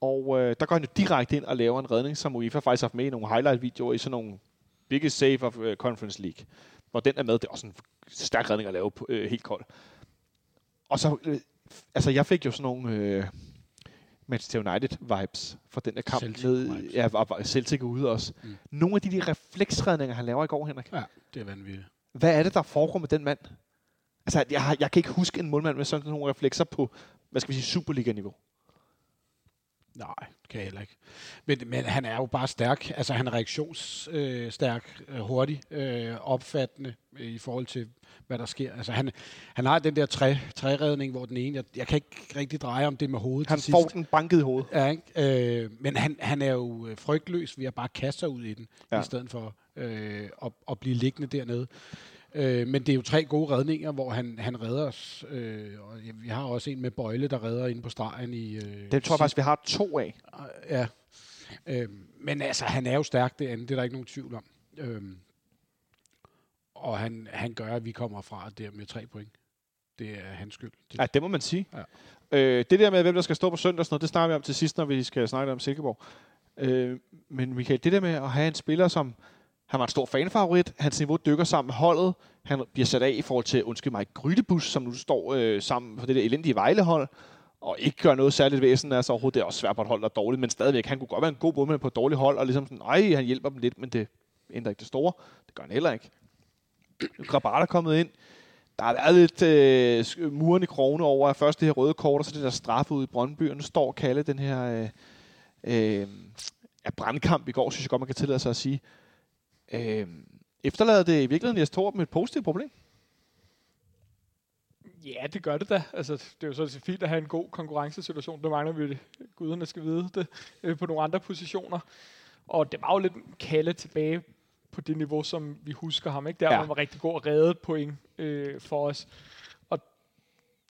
Og øh, der går han jo direkte ind og laver en redning, som UEFA faktisk har haft med i nogle highlight-videoer i sådan nogle biggest save of uh, Conference League. Hvor den er med, det er også en stærk redning at lave på, øh, helt kold. Og så, øh, altså jeg fik jo sådan nogle øh, Manchester United-vibes fra den der kamp. Celtic vibes. ja, var, var Celtic ude også. Mm. Nogle af de, de refleksredninger, han laver i går, Henrik. Ja, det er vanvittigt. Hvad er det, der foregår med den mand? Altså, jeg, jeg kan ikke huske en målmand med sådan nogle reflekser på, hvad skal vi sige, Superliga-niveau. Nej, det kan jeg heller ikke. Men, men han er jo bare stærk. Altså, han er reaktionsstærk, øh, øh, hurtig, øh, opfattende øh, i forhold til, hvad der sker. Altså, han, han har den der træ, træredning, hvor den ene, jeg, jeg kan ikke rigtig dreje om det med hovedet Han til får sidst. den banket i hovedet. Ja, ikke? Øh, men han, han er jo øh, frygtløs ved at bare kaste sig ud i den, ja. i stedet for øh, at, at blive liggende dernede. Øh, men det er jo tre gode redninger, hvor han, han redder os. Øh, og vi har også en med Bøjle, der redder ind på stregen i... Øh, Det tror jeg faktisk, vi har to af. Ja. Øh, men altså, han er jo stærk det andet, det er der ikke nogen tvivl om. Øh, og han, han gør, at vi kommer fra der med tre point. Det er hans skyld. Det, Ja, det må man sige. Ja. Øh, det der med, hvem der skal stå på søndag, sådan noget, det snakker vi om til sidst, når vi skal snakke om Silkeborg. Øh, men Michael, det der med at have en spiller, som han var en stor fanfavorit, hans niveau dykker sammen med holdet, han bliver sat af i forhold til, undskyld mig, Grydebus, som nu står øh, sammen på det der elendige Vejlehold, og ikke gør noget særligt væsen, altså overhovedet, det er også svært på et hold, der er dårligt, men stadigvæk, han kunne godt være en god bundmand på et dårligt hold, og ligesom sådan, nej, han hjælper dem lidt, men det ændrer ikke det store. Det gør han heller ikke. Grabat er kommet ind, der har været lidt øh, muren i krone over først det her røde kort, og så det der straffe ude i Brøndby, og nu står Kalle den her øh, øh, brandkamp i går, synes jeg godt, man kan tillade sig at sige. Øh, efterlader det i virkeligheden Jes Torp med et positivt problem? Ja, det gør det da. Altså, det er jo så fint at have en god konkurrencesituation. Der mangler vi, guderne skal vide det, øh, på nogle andre positioner. Og det var jo lidt Kalle tilbage på det niveau, som vi husker ham. Ikke? Der Ja. han var rigtig god og redde point øh, for os. Og,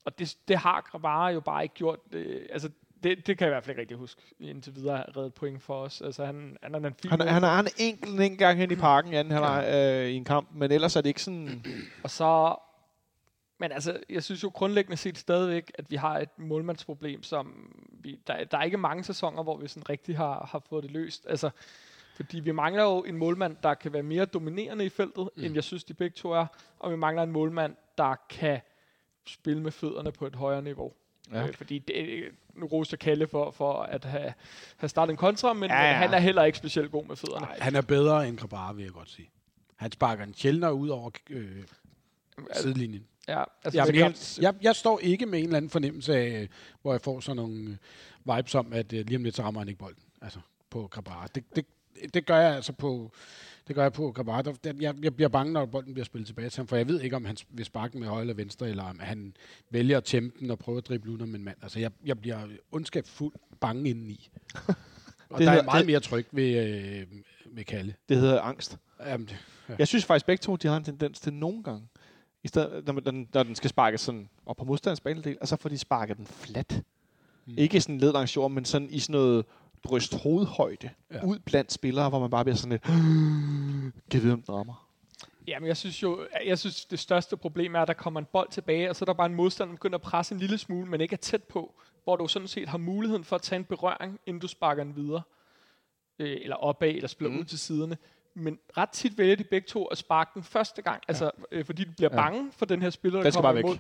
og det, det har Grabara jo bare ikke gjort. Øh, altså, det, det kan jeg i hvert fald ikke rigtig huske indtil videre at redde point for os. Altså, han, han er en fin Han, han har en enkelt en gang hen i parken i anden halvleg øh, i en kamp, men ellers er det ikke sådan... Og så... Men altså, jeg synes jo grundlæggende set stadigvæk, at vi har et målmandsproblem, som vi, der, der er ikke mange sæsoner, hvor vi sådan rigtig har, har fået det løst. Altså, fordi vi mangler jo en målmand, der kan være mere dominerende i feltet, mm. end jeg synes, de begge to er. Og vi mangler en målmand, der kan spille med fødderne på et højere niveau. Ja. Øh, fordi det, nu roste Kalle for, for at have, have startet en kontra, men Ja, ja, han er heller ikke specielt god med fødderne. Nej, han er bedre end Grabara, vil jeg godt sige. Han sparker en sjældnere ud over øh, sidelinjen. Ja, altså, Jeg, jeg, jeg, jeg står ikke med en eller anden fornemmelse af, øh, hvor jeg får sådan nogle øh, vibes om, at øh, lige om lidt så rammer han ikke bolden. Altså på Grabara. Det, det, det gør jeg altså på, det gør jeg på der- Jeg, jeg bliver bange, når bolden bliver spillet tilbage til ham, for jeg ved ikke, om han vil sparke med højre eller venstre, eller om han vælger at tæmpe den og prøve at drible ud om en mand. Altså jeg, jeg bliver ondskabsfuld bange indeni. og Det der er hedder- jeg meget mere tryg ved, øh, ved Kalle. Det hedder angst. Jamen, det, Jeg synes faktisk begge to, de har en tendens til nogle gange, i stedet, når, den, når den skal sparkes sådan op på modstanders banedel, og så får de sparket den flat. Mm. Ikke sådan led langs jorden, men sådan i sådan noget bryst-hovedhøjde. Ja. Ja. Ud blandt spillere, hvor man bare bliver sådan lidt, kan vide, om den rammer. Jamen, jeg synes jo, jeg synes, det største problem er, at der kommer en bold tilbage, og så er der bare en modstander, der begynder at presse en lille smule, men ikke er tæt på, hvor du sådan set har muligheden for at tage en berøring, inden du sparker den videre. Øh, eller opad, eller spiller Mm. ud til siderne. Men ret tit vælger de begge to at sparke den første gang, ja. altså, øh, fordi de bliver Ja. bange for den her spiller, der Den skal kommer bare væk. imod.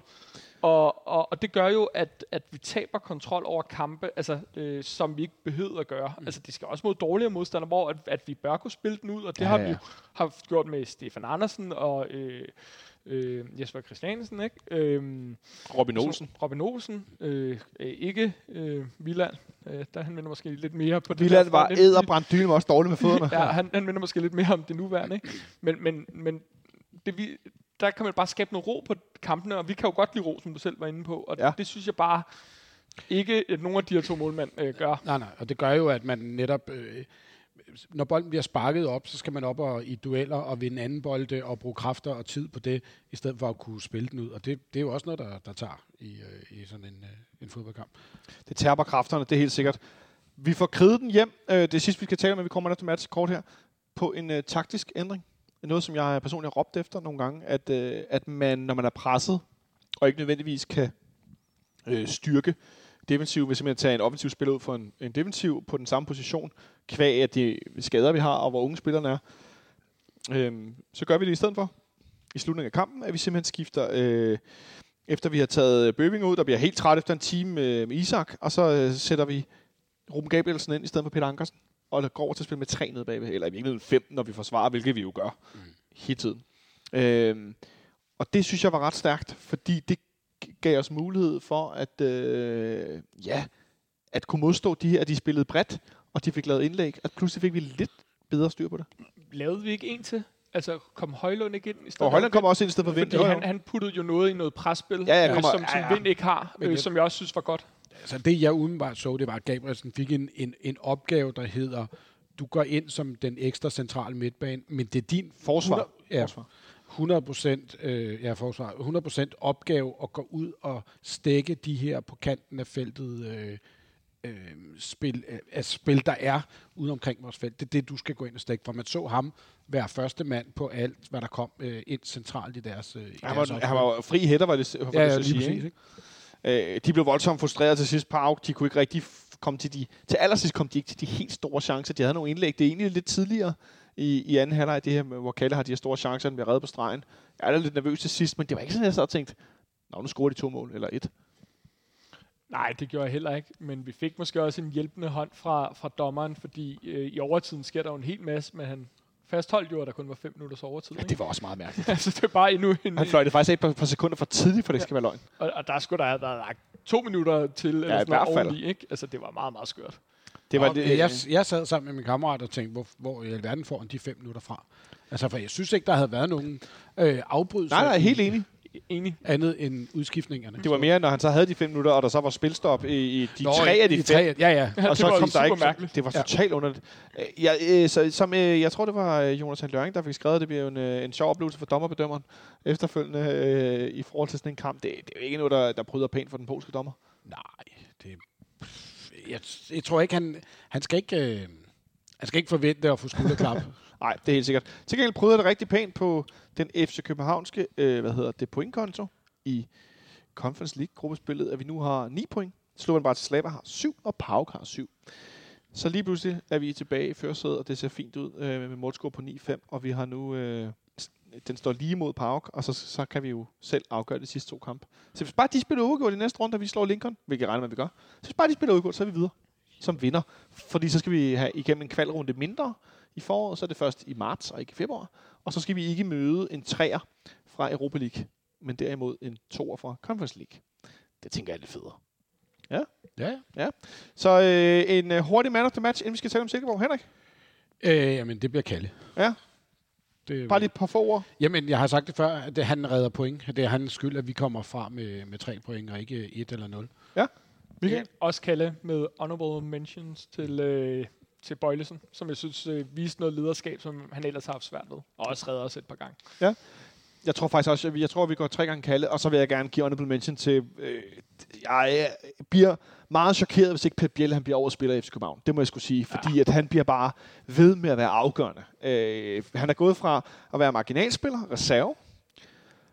Og, og, og det gør jo, at, at vi taber kontrol over kampe, altså, øh, som vi ikke behøver at gøre. Mm. Altså, det skal også mod dårligere modstandere, hvor at, at vi bør kunne spille den ud, og det Ja, har ja. vi jo haft gjort med Stefan Andersen og øh, øh, Jesper Christiansen, ikke? Øhm, Robin Olsen. sådan Robin Olsen, øh, øh, ikke øh, Viland. Øh, der han minder måske lidt mere på det. Der var æderbrændt dyne, også dårlig med fødderne. Ja, han, han minder måske lidt mere om det nuværende, ikke? Men, men, men det, vi, der kan man bare skabe noget ro på kampene, og vi kan jo godt lide ro, som du selv var inde på, og Ja. det synes jeg bare ikke, at nogen af de her to målmænd øh, gør. Nej, nej, og det gør jo, at man netop, øh, når bolden bliver sparket op, så skal man op og, i dueller og vinde anden bolde og bruge kræfter og tid på det, i stedet for at kunne spille den ud. Og det, det er jo også noget, der, der tager i, øh, i sådan en, øh, en fodboldkamp. Det tærper kræfterne, det er helt sikkert. Vi får kriget den hjem. Øh, det sidste, vi skal tale om, vi kommer efter match kort her, på en øh, taktisk ændring. Noget, som jeg personligt har råbt efter nogle gange, at, øh, at man, når man er presset og ikke nødvendigvis kan øh, styrke defensiv, hvis simpelthen tage en offensiv spiller ud for en, en defensiv på den samme position, kvæg af de skader, vi har, og hvor unge spillerne er. øh, så gør vi det i stedet for, i slutningen af kampen, at vi simpelthen skifter, øh, efter vi har taget Bøving ud, der bliver helt træt efter en time med, med Isak, og så øh, sætter vi Ruben Gabrielsen ind i stedet for Peter Ankersen, og der går over til at spille med tre nede bagved, eller i virkeligheden fem, når vi forsvarer, hvilket vi jo gør mm. hele tiden. Øhm, og det synes jeg var ret stærkt, fordi det gav os mulighed for at, øh, ja, at kunne modstå de her, at de spillede bredt, og de fik lavet indlæg, at pludselig fik vi lidt bedre styr på det. Lavede vi ikke en til? Altså, kom Højlund ikke ind i stedet Og Højlund kommer også ind i stedet for Vind. Fordi han, han puttede jo noget i noget presspil, Ja, ja, øh, kommer- som, som ja, ja. Vind ikke har, øh, som jeg også synes var godt. Altså det, jeg umiddelbart så, det var, at Gabrielsen fik en, en, en opgave, der hedder, du går ind som den ekstra centrale midtbane, men det er din Forsvar. 100, ja, Forsvar. 100 procent, øh, ja, forsvar, 100 procent opgave at gå ud og stække de her på kanten af feltet øh, øh, spil, øh, altså spil, der er ude omkring vores felt. Det er det, du skal gå ind og stække, for man så ham være første mand på alt, hvad der kom øh, ind centralt i deres, øh, i Han deres var, opgave. han var fri hætter, var det, var ja, det ja, lige sige, præcis. ikke? Øh, de blev voldsomt frustreret til sidst. Park, de kunne ikke rigtig komme til de... Til allersidst kom de ikke til de helt store chancer. De havde nogle indlæg. Det er egentlig lidt tidligere i, i anden halvleg, det her, med, hvor Kalle har de her store chancer, den bliver reddet på stregen. Jeg er lidt nervøs til sidst, men det var ikke sådan, jeg sad og tænkte, Nå, nu scorer de to mål, eller et. Nej, det gjorde jeg heller ikke. Men vi fik måske også en hjælpende hånd fra, fra dommeren, fordi øh, i overtiden sker der jo en hel masse, men han fastholdt jo, at der kun var fem minutters overtid. Ja, ikke? det var også meget mærkeligt. altså, det er bare endnu en... Han fløj det faktisk et par, par sekunder for tidligt, for det skal være løgn. Og, og der skulle der have været lagt to minutter til, eller i sådan noget oveni, ikke? Altså, det var meget, meget skørt. Det var Og, det, øh, jeg, jeg sad sammen med min kammerat og tænkte, hvor, hvor i alverden får han de fem minutter fra? Altså, for jeg synes ikke, der havde været nogen øh, afbrydelser. nej, nej, helt enig. Enig. Andet end udskiftningerne. Det var mere, når han så havde de fem minutter, og der så var spilstop i, i de Nå, tre af de fem. Tre, ja, ja. Ja, og det så kom der ikke, mærkeligt. det var Ja. totalt underligt. Øh, Jeg, øh, så, som, øh, jeg tror, det var øh, Jonas Løring, der fik skrevet, det bliver en, øh, en sjov oplevelse for dommerbedømmeren efterfølgende øh, i forhold til sådan en kamp. Det, det er jo ikke noget, der, der bryder pænt for den polske dommer. Nej, det... Jeg, jeg tror ikke, han... Han skal ikke... Øh, han skal ikke forvente at få skulderklap. Nej, det er helt sikkert. Til gengæld bryder det rigtig pænt på den FC Københavnske, øh, hvad hedder det, pointkonto i Conference League-gruppespillet, at vi nu har 9 point. Slovan Slava har 7, og Pauk har 7. Så lige pludselig er vi tilbage i førersædet, og det ser fint ud øh, med målscore på 9-5, og vi har nu... Øh, den står lige mod Pauk, og så, så kan vi jo selv afgøre de sidste to kampe. Så hvis bare de spiller udgået i næste runde, og vi slår Lincoln, hvilket jeg regner med, at vi gør, så hvis bare de spiller udgået, så er vi videre som vinder. Fordi så skal vi have igennem en kvalrunde mindre i foråret, så er det først i marts og ikke i februar. Og så skal vi ikke møde en træer fra Europa League, men derimod en toer fra Conference League. Det tænker jeg er lidt federe. ja, ja. Så øh, en øh, hurtig man of the match, inden vi skal tale om Silkeborg. Henrik, Øh, jamen, det bliver Kalle. Ja. Det, bare lige et par få ord. Jamen, jeg har sagt det før, at det, han redder point. Det er hans skyld, at vi kommer fra med, med tre point, og ikke et eller nul. Michael? Også kalde med honorable mentions til, øh, til Bøjlesen, som jeg synes øh, viste noget lederskab, som han ellers har haft svært ved. Og også redder os et par gange. Jeg tror faktisk også, vi, jeg tror, vi går tre gange kalde, og så vil jeg gerne give honorable mention til... Øh, jeg øh, bliver meget chokeret, hvis ikke Pep Biel han bliver overspiller i FC København. Det må jeg skulle sige, fordi ja. at han bliver bare ved med at være afgørende. Øh, han er gået fra at være marginalspiller, reserve,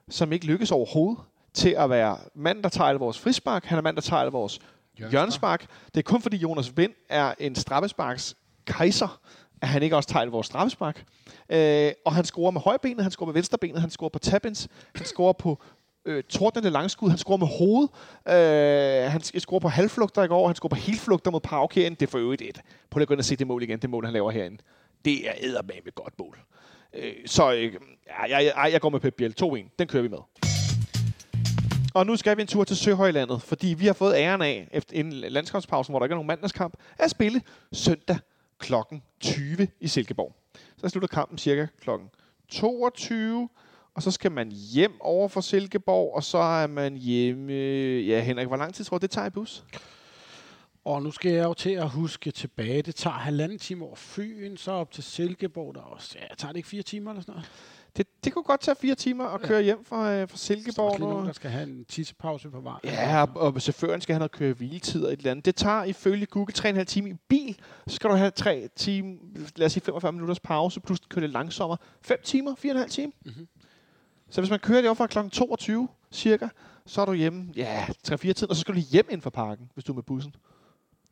som ikke lykkes overhovedet, til at være mand, der tager alle vores frispark. Han er mand, der tager alle vores hjørnespark. Det er kun fordi Jonas Vind er en straffesparks kejser, at han ikke også tager vores straffespark. Øh, og han scorer med højbenet, han scorer med venstrebenet, han scorer på tabins, han scorer på øh, tordnende langskud, han scorer med hovedet, øh, han scorer på halvflugter i går, han scorer på helflugter mod Pauk herinde. Det er for øvrigt et. Prøv lige at gå ind og se det mål igen, det mål, han laver herinde. Det er eddermame et godt mål. Øh, så øh, ja, jeg, jeg, jeg går med Pep Biel. 2-1. Den kører vi med. Og nu skal vi en tur til Søhøjlandet, fordi vi har fået æren af, efter en landskampspause, hvor der ikke er nogen mandagskamp, at spille søndag klokken 20 i Silkeborg. Så slutter kampen cirka klokken 22, og så skal man hjem over for Silkeborg, og så er man hjemme... Ja, Henrik, hvor lang tid tror du, det tager i bus? Og nu skal jeg jo til at huske tilbage. Det tager halvanden time over Fyn, så op til Silkeborg. Der også, ja, tager det ikke fire timer eller sådan noget? Det, det kunne godt tage fire timer at køre hjem fra, øh, fra Så er Silkeborg. også lige nogen, der skal have en tissepause på vej. Ja, og, og chaufføren skal have noget køre hviletid og et eller andet. Det tager ifølge Google 3,5 timer i bil. Så skal du have 3 timer, lad os sige 45 minutters pause, plus køre lidt langsommere. 5 timer, 4,5 timer. Mhm. Så hvis man kører det over fra kl. 22 cirka, så er du hjemme, ja, 3-4 tiden, og så skal du hjem ind fra parken, hvis du er med bussen.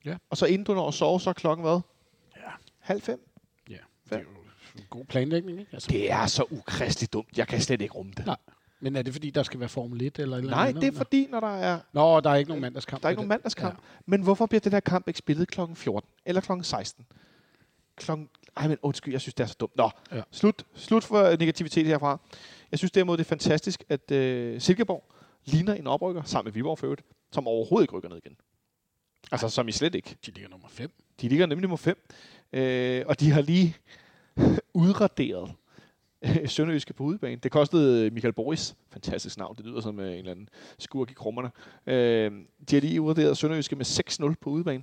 Ja. Og så inden du når at sove, så er klokken hvad? Ja. Halv fem. Ja, det er jo god planlægning, ikke? Altså, Det er så ukristeligt dumt. Jeg kan slet ikke rumme det. Nej. Men er det fordi, der skal være Formel 1 eller eller Nej, andet? det er fordi, når der er Nå, der er ikke nogen mandagskamp. Der er ikke nogen mandagskamp. Ja. Men hvorfor bliver den her kamp ikke spillet kl. 14 eller kl. 16? Klokken... Ej, men undskyld, jeg synes, det er så dumt. Nå, Ja. slut, slut for negativitet herfra. Jeg synes derimod, det er fantastisk, at øh, Silkeborg ligner en oprykker, sammen med Viborg for øvrigt, som overhovedet ikke rykker ned igen. Altså, som I slet ikke. De ligger nummer 5. De ligger nemlig nummer 5. Øh, og de har lige udraderet Sønderjyske på udebane. Det kostede øh, Michael Boris, fantastisk navn, det lyder som øh, en eller anden skurk i krummerne. Øh, de har lige udraderet Sønderjyske med 6-0 på udebane.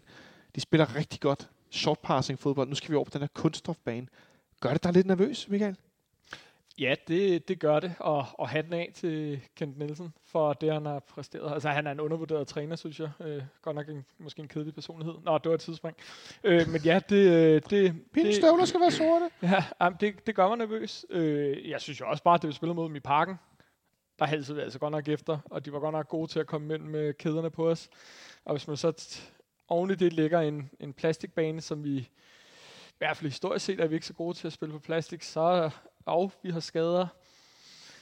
De spiller rigtig godt short passing fodbold. Nu skal vi over på den her kunststofbane. Gør det dig lidt nervøs, Michael? Ja, det, det gør det, og, og hatten af til Kent Nielsen for det, han har præsteret. Altså, han er en undervurderet træner, synes jeg. Øh, godt nok en, måske en kedelig personlighed. Nå, det var et tidsspring. Øh, men ja, det... øh, det det, støvler skal være sorte. Ja, jamen, det, det gør mig nervøs. Øh, jeg synes jo også bare, at det vi spillede mod dem i parken, der halsede vi altså godt nok efter, og de var godt nok gode til at komme mellem med kæderne på os. Og hvis man så t- oven i det lægger en, en plastikbane, som vi i hvert fald historisk set er vi ikke så gode til at spille på plastik, så og vi har skader.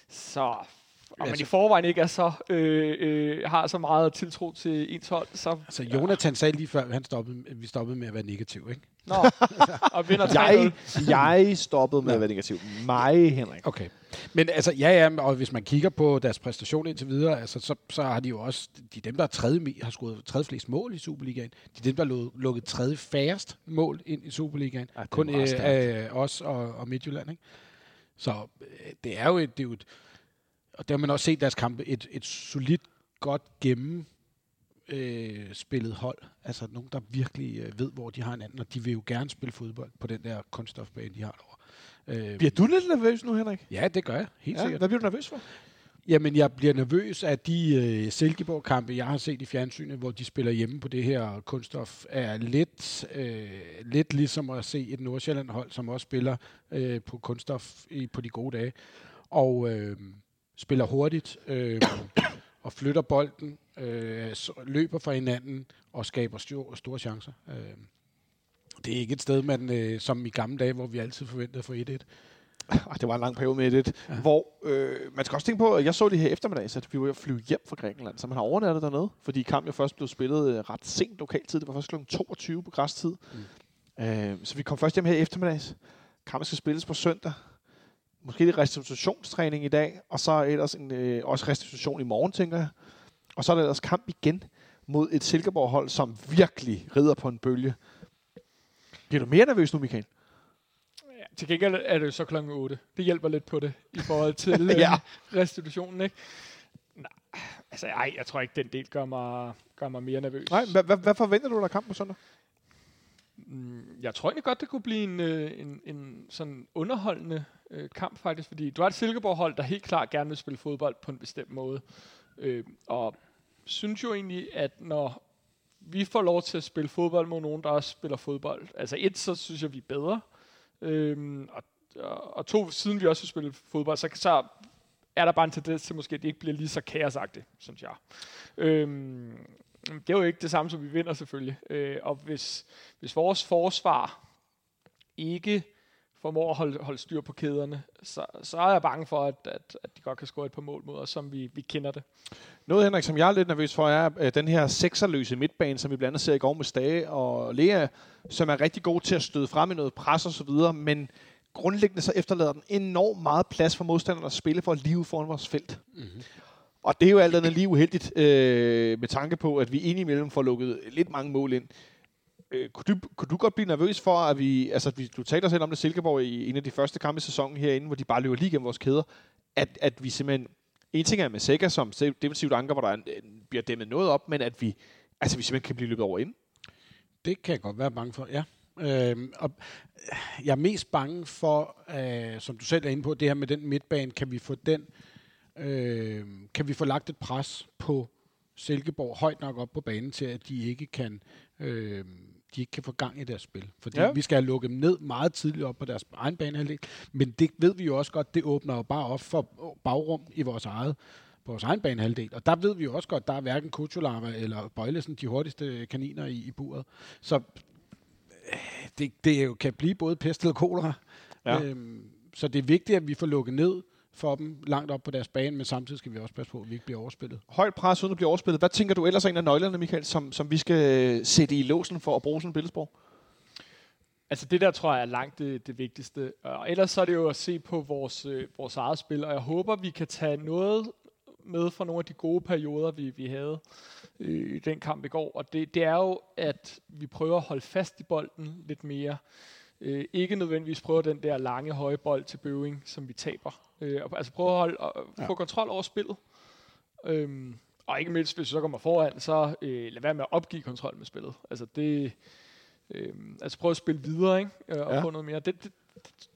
Så og man i forvejen ikke er så, øh, øh, har så meget tiltro til ens hold, så Altså, Jonathan sagde lige før, han stoppede, at vi stoppede med at være negativ, ikke? Nå, og vinder 3-0. Jeg, jeg stoppede med at være negativ. Mig, Henrik. Okay. Men altså, ja, ja, og hvis man kigger på deres præstation indtil videre, altså, så, så har de jo også, de dem, der er tredje, har scoret tredje flest mål i Superligaen, de er dem, der har lukket- tredje færrest mål ind i Superligaen. Ja, Kun øh, øh, os og, og Midtjylland, ikke? Så øh, det er jo et, det er jo et, og der har man også set deres kampe, et, et solidt, godt gennem øh, spillet hold. Altså nogen, der virkelig øh, ved, hvor de har hinanden, og de vil jo gerne spille fodbold på den der kunststofbane, de har derovre. Øh, Bliver du lidt nervøs nu, Henrik? Ja, det gør jeg. Helt ja, Ja, sikkert. hvad bliver du nervøs for? Jamen, jeg bliver nervøs af de øh, Silkeborg-kampe, jeg har set i fjernsynet, hvor de spiller hjemme på det her kunststof, er lidt, øh, lidt ligesom at se et Nordsjælland-hold, som også spiller øh, på kunststof i, på de gode dage, og øh, spiller hurtigt øh, og flytter bolden, øh, løber fra hinanden og skaber store, store chancer. Øh, det er ikke et sted, man, øh, som i gamle dage, hvor vi altid forventede at få 1-1. Ej, det var en lang periode med det, ja. hvor øh, man skal også tænke på, at jeg så det her eftermiddag, at vi var flyve hjem fra Grækenland, så man har overnattet dernede, fordi kampen jo først blev spillet øh, ret sent lokaltid, det var først kl. 22 på græstid. Mm. Øh, så vi kom først hjem her i eftermiddags. Kampen skal spilles på søndag. Måske lidt restitutionstræning i dag, og så ellers en, øh, også restitution i morgen, tænker jeg. Og så er der ellers kamp igen mod et Silkeborg-hold, som virkelig rider på en bølge. Bliver du mere nervøs nu, Michael? Til gengæld er det jo så klokken 8. Det hjælper lidt på det i forhold til Ja. ja. restitutionen, ikke? Nej, altså ej, jeg tror ikke, den del gør mig, gør mig mere nervøs. Nej, hvad, hvad, hvad forventer du af kampen på søndag? Mm, Jeg tror egentlig godt, det kunne blive en, øh, en, en sådan underholdende øh, kamp faktisk, fordi du har et Silkeborg-hold, der helt klart gerne vil spille fodbold på en bestemt måde. Øh, og synes jo egentlig, at når vi får lov til at spille fodbold mod nogen, der også spiller fodbold, altså et, så synes jeg, vi er bedre. Øhm, og, og, og to, siden vi også har spillet fodbold, så, så er der bare en tendens til måske, at det ikke bliver lige så kaosagtigt, synes jeg. Øhm, det er jo ikke det samme, som vi vinder selvfølgelig. Øh, og hvis, hvis vores forsvar ikke formår at holde, holde styr på kæderne, så, så er jeg bange for, at, at, at de godt kan score et par mål mod os, som vi, vi kender det. Noget, Henrik, som jeg er lidt nervøs for, er øh, den her sekserløse midtbane, som vi blandt andet ser i går med Stage og Lea, som er rigtig god til at støde frem i noget pres og så videre, men grundlæggende så efterlader den enormt meget plads for modstanderne at spille for at live foran vores felt. Mm-hmm. Og det er jo alt andet lige uheldigt, øh, med tanke på, at vi indimellem får lukket lidt mange mål ind. Øh, kunne, du, kunne du godt blive nervøs for, at vi, altså vi, du talte selv om det Silkeborg i en af de første kampe i sæsonen herinde, hvor de bare løber lige gennem vores kæder, at, at vi simpelthen, en ting er med Sækker som defensivt anker, hvor der en, en, bliver dæmmet noget op, men at vi, altså vi simpelthen kan blive løbet over ind. Det kan jeg godt være bange for, ja. Øhm, og jeg er mest bange for, øh, som du selv er inde på, det her med den midtbane, kan vi få den, øh, kan vi få lagt et pres på Silkeborg højt nok op på banen til, at de ikke kan, øh, de ikke kan få gang i deres spil. Fordi Ja. vi skal have lukket dem ned meget tidligt op på deres egen banehalvdel. Men det ved vi jo også godt, det åbner jo bare op for bagrum i vores eget på vores egen banehalvdel. Og der ved vi jo også godt, der er hverken Kuchulava eller Bøjlesen de hurtigste kaniner i, i buret. Så øh, det, det jo, kan blive både pest eller kolera. Ja. Øhm, så det er vigtigt, at vi får lukket ned for dem langt op på deres bane, men samtidig skal vi også passe på, at vi ikke bliver overspillet. Højt pres uden at blive overspillet. Hvad tænker du ellers er en af nøglerne, Michael, som, som vi skal sætte i låsen for at bruge sådan en billedsprog? Altså det der tror jeg er langt det, det vigtigste. Og ellers så er det jo at se på vores, øh, vores eget spil, og jeg håber, vi kan tage noget med fra nogle af de gode perioder, vi, vi havde øh, i den kamp i går. Og det, det er jo, at vi prøver at holde fast i bolden lidt mere. Øh, ikke nødvendigvis prøver den der lange høje bold til Bøving, som vi taber. Øh, og, altså prøve at holde, og, få kontrol over spillet. Øhm, og ikke mindst, hvis vi så kommer foran, så øh, lad være med at opgive kontrol med spillet. Altså det... Øhm, altså prøve at spille videre, ikke? Øh, og Ja. ja. få noget mere. Det, det,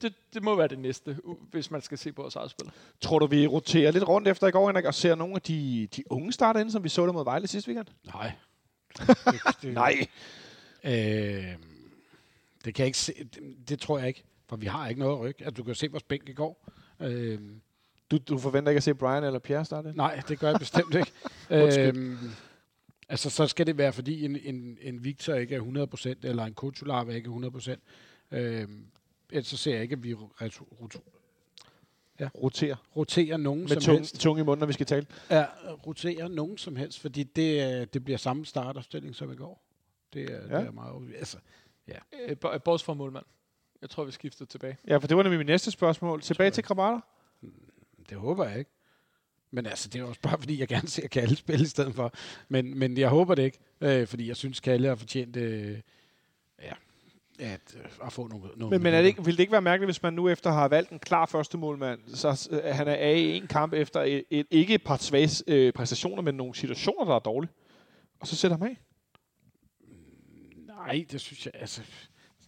det, det må være det næste, hvis man skal se på vores eget spil. Tror du, vi roterer lidt rundt efter i går, Henrik, og ser nogle af de, de unge starte ind, som vi så der mod Vejle sidste weekend? Nej. det, det, Nej. Øh, det kan jeg ikke se. Det, det tror jeg ikke, for vi har ikke noget ryg. Altså, du kan se vores bænk i går. Øh, Du, du forventer ikke at se Brian eller Pierre starte nej, det gør jeg bestemt ikke. Undskyld. øh, altså, så skal det være, fordi en, en, en Victor ikke er 100%, eller en Kuchulava ikke er 100%. Øh, ellers så ser jeg ikke, at vi ret- rot- Roterer. roterer nogen Med som tung, helst. tung i munden, når vi skal tale. Ja, roterer nogen som helst, fordi det, øh, det bliver samme startopstilling som i går. Det er, Ja. ja. det er meget... Altså, Øh, bo- Bortset fra målmand. Jeg tror, vi skifter tilbage. Ja, for det var nemlig mit næste spørgsmål. Tilbage til Krabater. Det håber jeg ikke. Men altså, det er også bare, fordi jeg gerne ser Kalle spille i stedet for. Men, men jeg håber det ikke, øh, fordi jeg synes, Kalle har fortjent øh, ja, at, øh, at få nogle, nogle Men, men er det ikke, vil det ikke være mærkeligt, hvis man nu efter har valgt en klar første målmand, så øh, han er af i en kamp efter et, et, ikke et par svage øh, præstationer, men nogle situationer, der er dårlige, og så sætter ham af? Nej, det synes jeg, altså...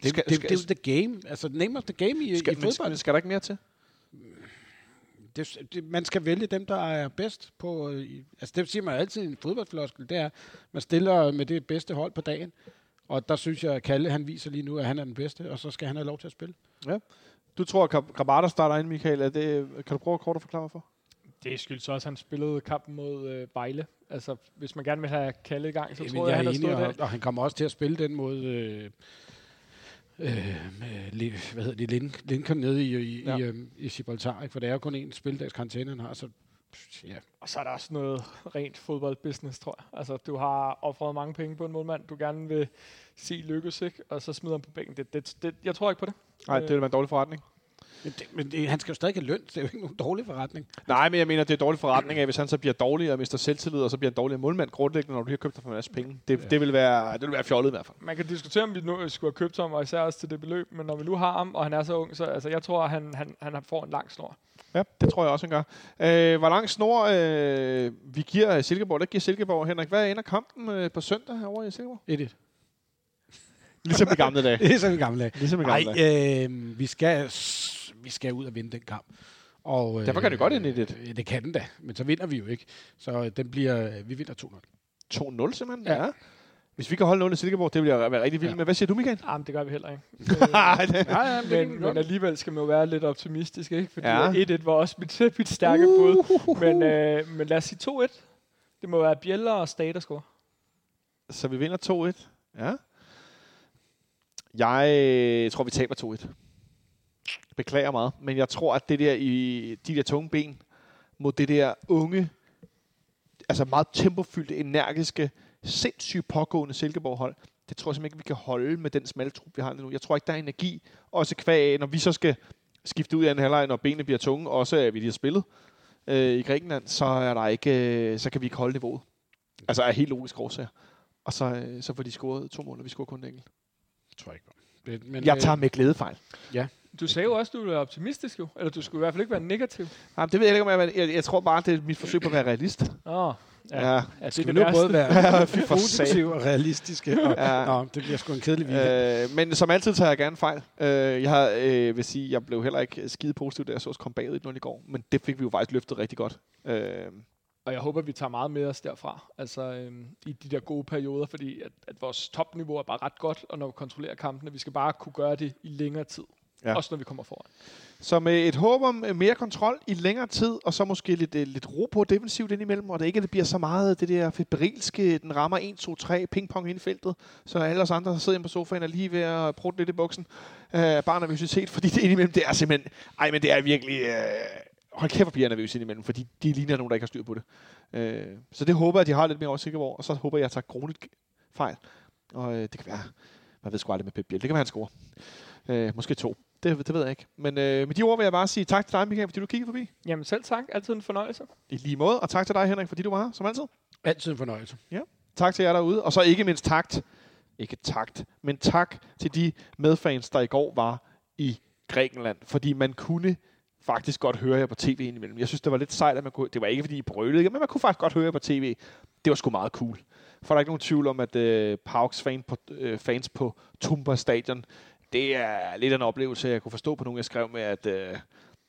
Det, Skal- det, skal- det, det, er jo the game. Altså, name of the game i, Skal, i men, fodbold. skal, skal der ikke mere til? Det, det, man skal vælge dem, der er bedst på... øh, i- Altså, det siger man altid i en fodboldfloskel. Det er, man stiller med det bedste hold på dagen. Og der synes jeg, at Kalle, han viser lige nu, at han er den bedste, og så skal han have lov til at spille. Du tror, at Krabater starter ind, Michael. Er det, kan du prøve kort at forklare mig for? Det skyldes også, at han spillede kampen mod øh, Vejle. Altså, hvis man gerne vil have Kalle i gang, så Jamen, tror jeg, han har er stået der. og, han kommer også til at spille den mod... Øh, øh, med, Li- hvad hedder det, Lin, Lincoln nede i, i, Ja. i, øhm, i Gibraltar, ikke? for det er jo kun en spildags karantæne, han har, så ja. Og så er der også noget rent fodboldbusiness, tror jeg. Altså, du har offret mange penge på en målmand, du gerne vil se lykkes, ikke? og så smider han på bænken. Det, det, det, jeg tror ikke på det. Nej, det vil være en dårlig forretning. Men, det, men det, han skal jo stadig have løn, det er jo ikke nogen dårlig forretning. Nej, men jeg mener, det er dårlig forretning af, hvis han så bliver dårlig og mister selvtillid, og så bliver en dårlig målmand grundlæggende, når du har købt dig for en masse penge. Det, Ja. det, vil være, det vil være fjollet i hvert fald. Man kan diskutere, om vi nu skulle have købt ham, og især også til det beløb, men når vi nu har ham, og han er så ung, så altså, jeg tror, at han, han, han får en lang snor. Ja, det tror jeg også, han gør. Øh, hvor lang snor øh, vi giver Silkeborg, der giver Silkeborg, Henrik. Hvad ender kampen øh, på søndag herovre i Silkeborg? 1 Ligesom i gamle dage. Det sådan i gamle dage. Ligesom i gamle dage. øh, vi, skal, vi skal ud og vinde den kamp. Og, øh, Derfor kan det godt ende i det. øh, Det kan den da, men så vinder vi jo ikke. Så øh, den bliver, vi vinder 2-0. 2-0 simpelthen? Ja. Ja. Hvis vi kan holde 0 i Silkeborg, det vil jeg være rigtig vildt Ja. med. Hvad siger du, Michael? Jamen, det gør vi heller ikke. Nej, det- Ja, ja, men, men alligevel skal man jo være lidt optimistisk, ikke? Fordi Ja. ja. 1-1 var også mit, mit stærke bud. Men, øh, men lad os sige 2-1. Det må være Bjeller og Stade, der scorer. Så vi vinder 2-1. Ja. Jeg tror, vi taber 2-1. Beklager meget, men jeg tror, at det der i de der tunge ben mod det der unge, altså meget tempofyldte, energiske, sindssygt pågående Silkeborg-hold, det tror jeg simpelthen ikke, vi kan holde med den smalle trup, vi har lige nu. Jeg tror ikke, der er energi, også kvæg når vi så skal skifte ud af en halvleg, når benene bliver tunge, også at vi lige har spillet øh, i Grækenland, så, er der ikke, øh, så kan vi ikke holde niveauet. Altså af helt logisk årsager. Og så, øh, så får de scoret to mål, og vi scorer kun en enkelt. tror jeg ikke. Det, men, Jeg øh, tager med glæde fejl. Du sagde jo også, at du er optimistisk jo. Eller du skulle i hvert fald ikke være negativ. Nej, det ved jeg ikke, om jeg, jeg, jeg tror bare, det er mit forsøg på at være realist. Åh, ja. Ja. ja. det er Skal vi det nu både være positive og realistiske? Og, Ja. Nå, det bliver sgu en kedelig weekend. Øh, men som altid tager jeg gerne fejl. Øh, jeg har, øh, vil sige, jeg blev heller ikke skide positiv, da jeg så os komme bagud i 0 i går. Men det fik vi jo faktisk løftet rigtig godt. Øh, Og jeg håber, vi tager meget med os derfra. Altså øhm, i de der gode perioder, fordi at, at vores topniveau er bare ret godt, og når vi kontrollerer kampene, vi skal bare kunne gøre det i længere tid. Ja. Også når vi kommer foran. Så med et håb om øh, mere kontrol i længere tid, og så måske lidt, øh, lidt ro på defensivt indimellem, og det ikke det bliver så meget det der febrilske, den rammer 1, 2, 3, pingpong ind i feltet, så alle os andre der sidder inde på sofaen og lige ved at prutte lidt i buksen. Øh, bare nervøsitet, fordi det indimellem, det er simpelthen, ej, men det er virkelig, øh, hold kæft, hvor bliver jeg nervøs indimellem, fordi de ligner nogen, der ikke har styr på det. Øh, så det håber jeg, at de har lidt mere oversigt over, og så håber jeg, at jeg tager grundigt fejl. Og øh, det kan være, man ved sgu aldrig med Pep Biel, det kan være, han scorer. Øh, måske to. Det, det ved jeg ikke. Men øh, med de ord vil jeg bare sige tak til dig, Michael, fordi du kiggede forbi. Jamen selv tak. Altid en fornøjelse. I lige måde. Og tak til dig, Henrik, fordi du var her, som altid. Altid en fornøjelse. Tak til jer derude. Og så ikke mindst takt. Ikke takt, men tak til de medfans, der i går var i Grækenland. Fordi man kunne faktisk godt høre jer på tv indimellem. Jeg synes, det var lidt sejt, at man kunne... Det var ikke, fordi I brølede, men man kunne faktisk godt høre jer på tv. Det var sgu meget cool. For der er ikke nogen tvivl om, at øh, Pauks fan på, øh, fans på Tumba Stadion, det er lidt en oplevelse, jeg kunne forstå på nogen, jeg skrev med, at øh,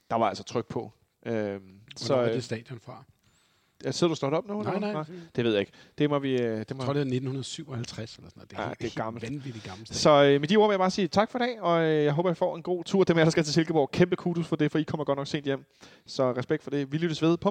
der var altså tryk på. Øh, Så så er det stadion fra? sidder du stået op nu? Nej, nej. hvad? Det ved jeg ikke. Det må vi... Øh, det må, Jeg tror, det er 1957 eller sådan noget. Det er, Ja, helt, det er gammelt. vanvittigt gammelt. Så øh, med de ord vil jeg bare sige tak for i dag, og øh, jeg håber, I får en god tur. Dem af jer, der skal til Silkeborg, kæmpe kudos for det, for I kommer godt nok sent hjem. Så respekt for det. Vi lyttes ved på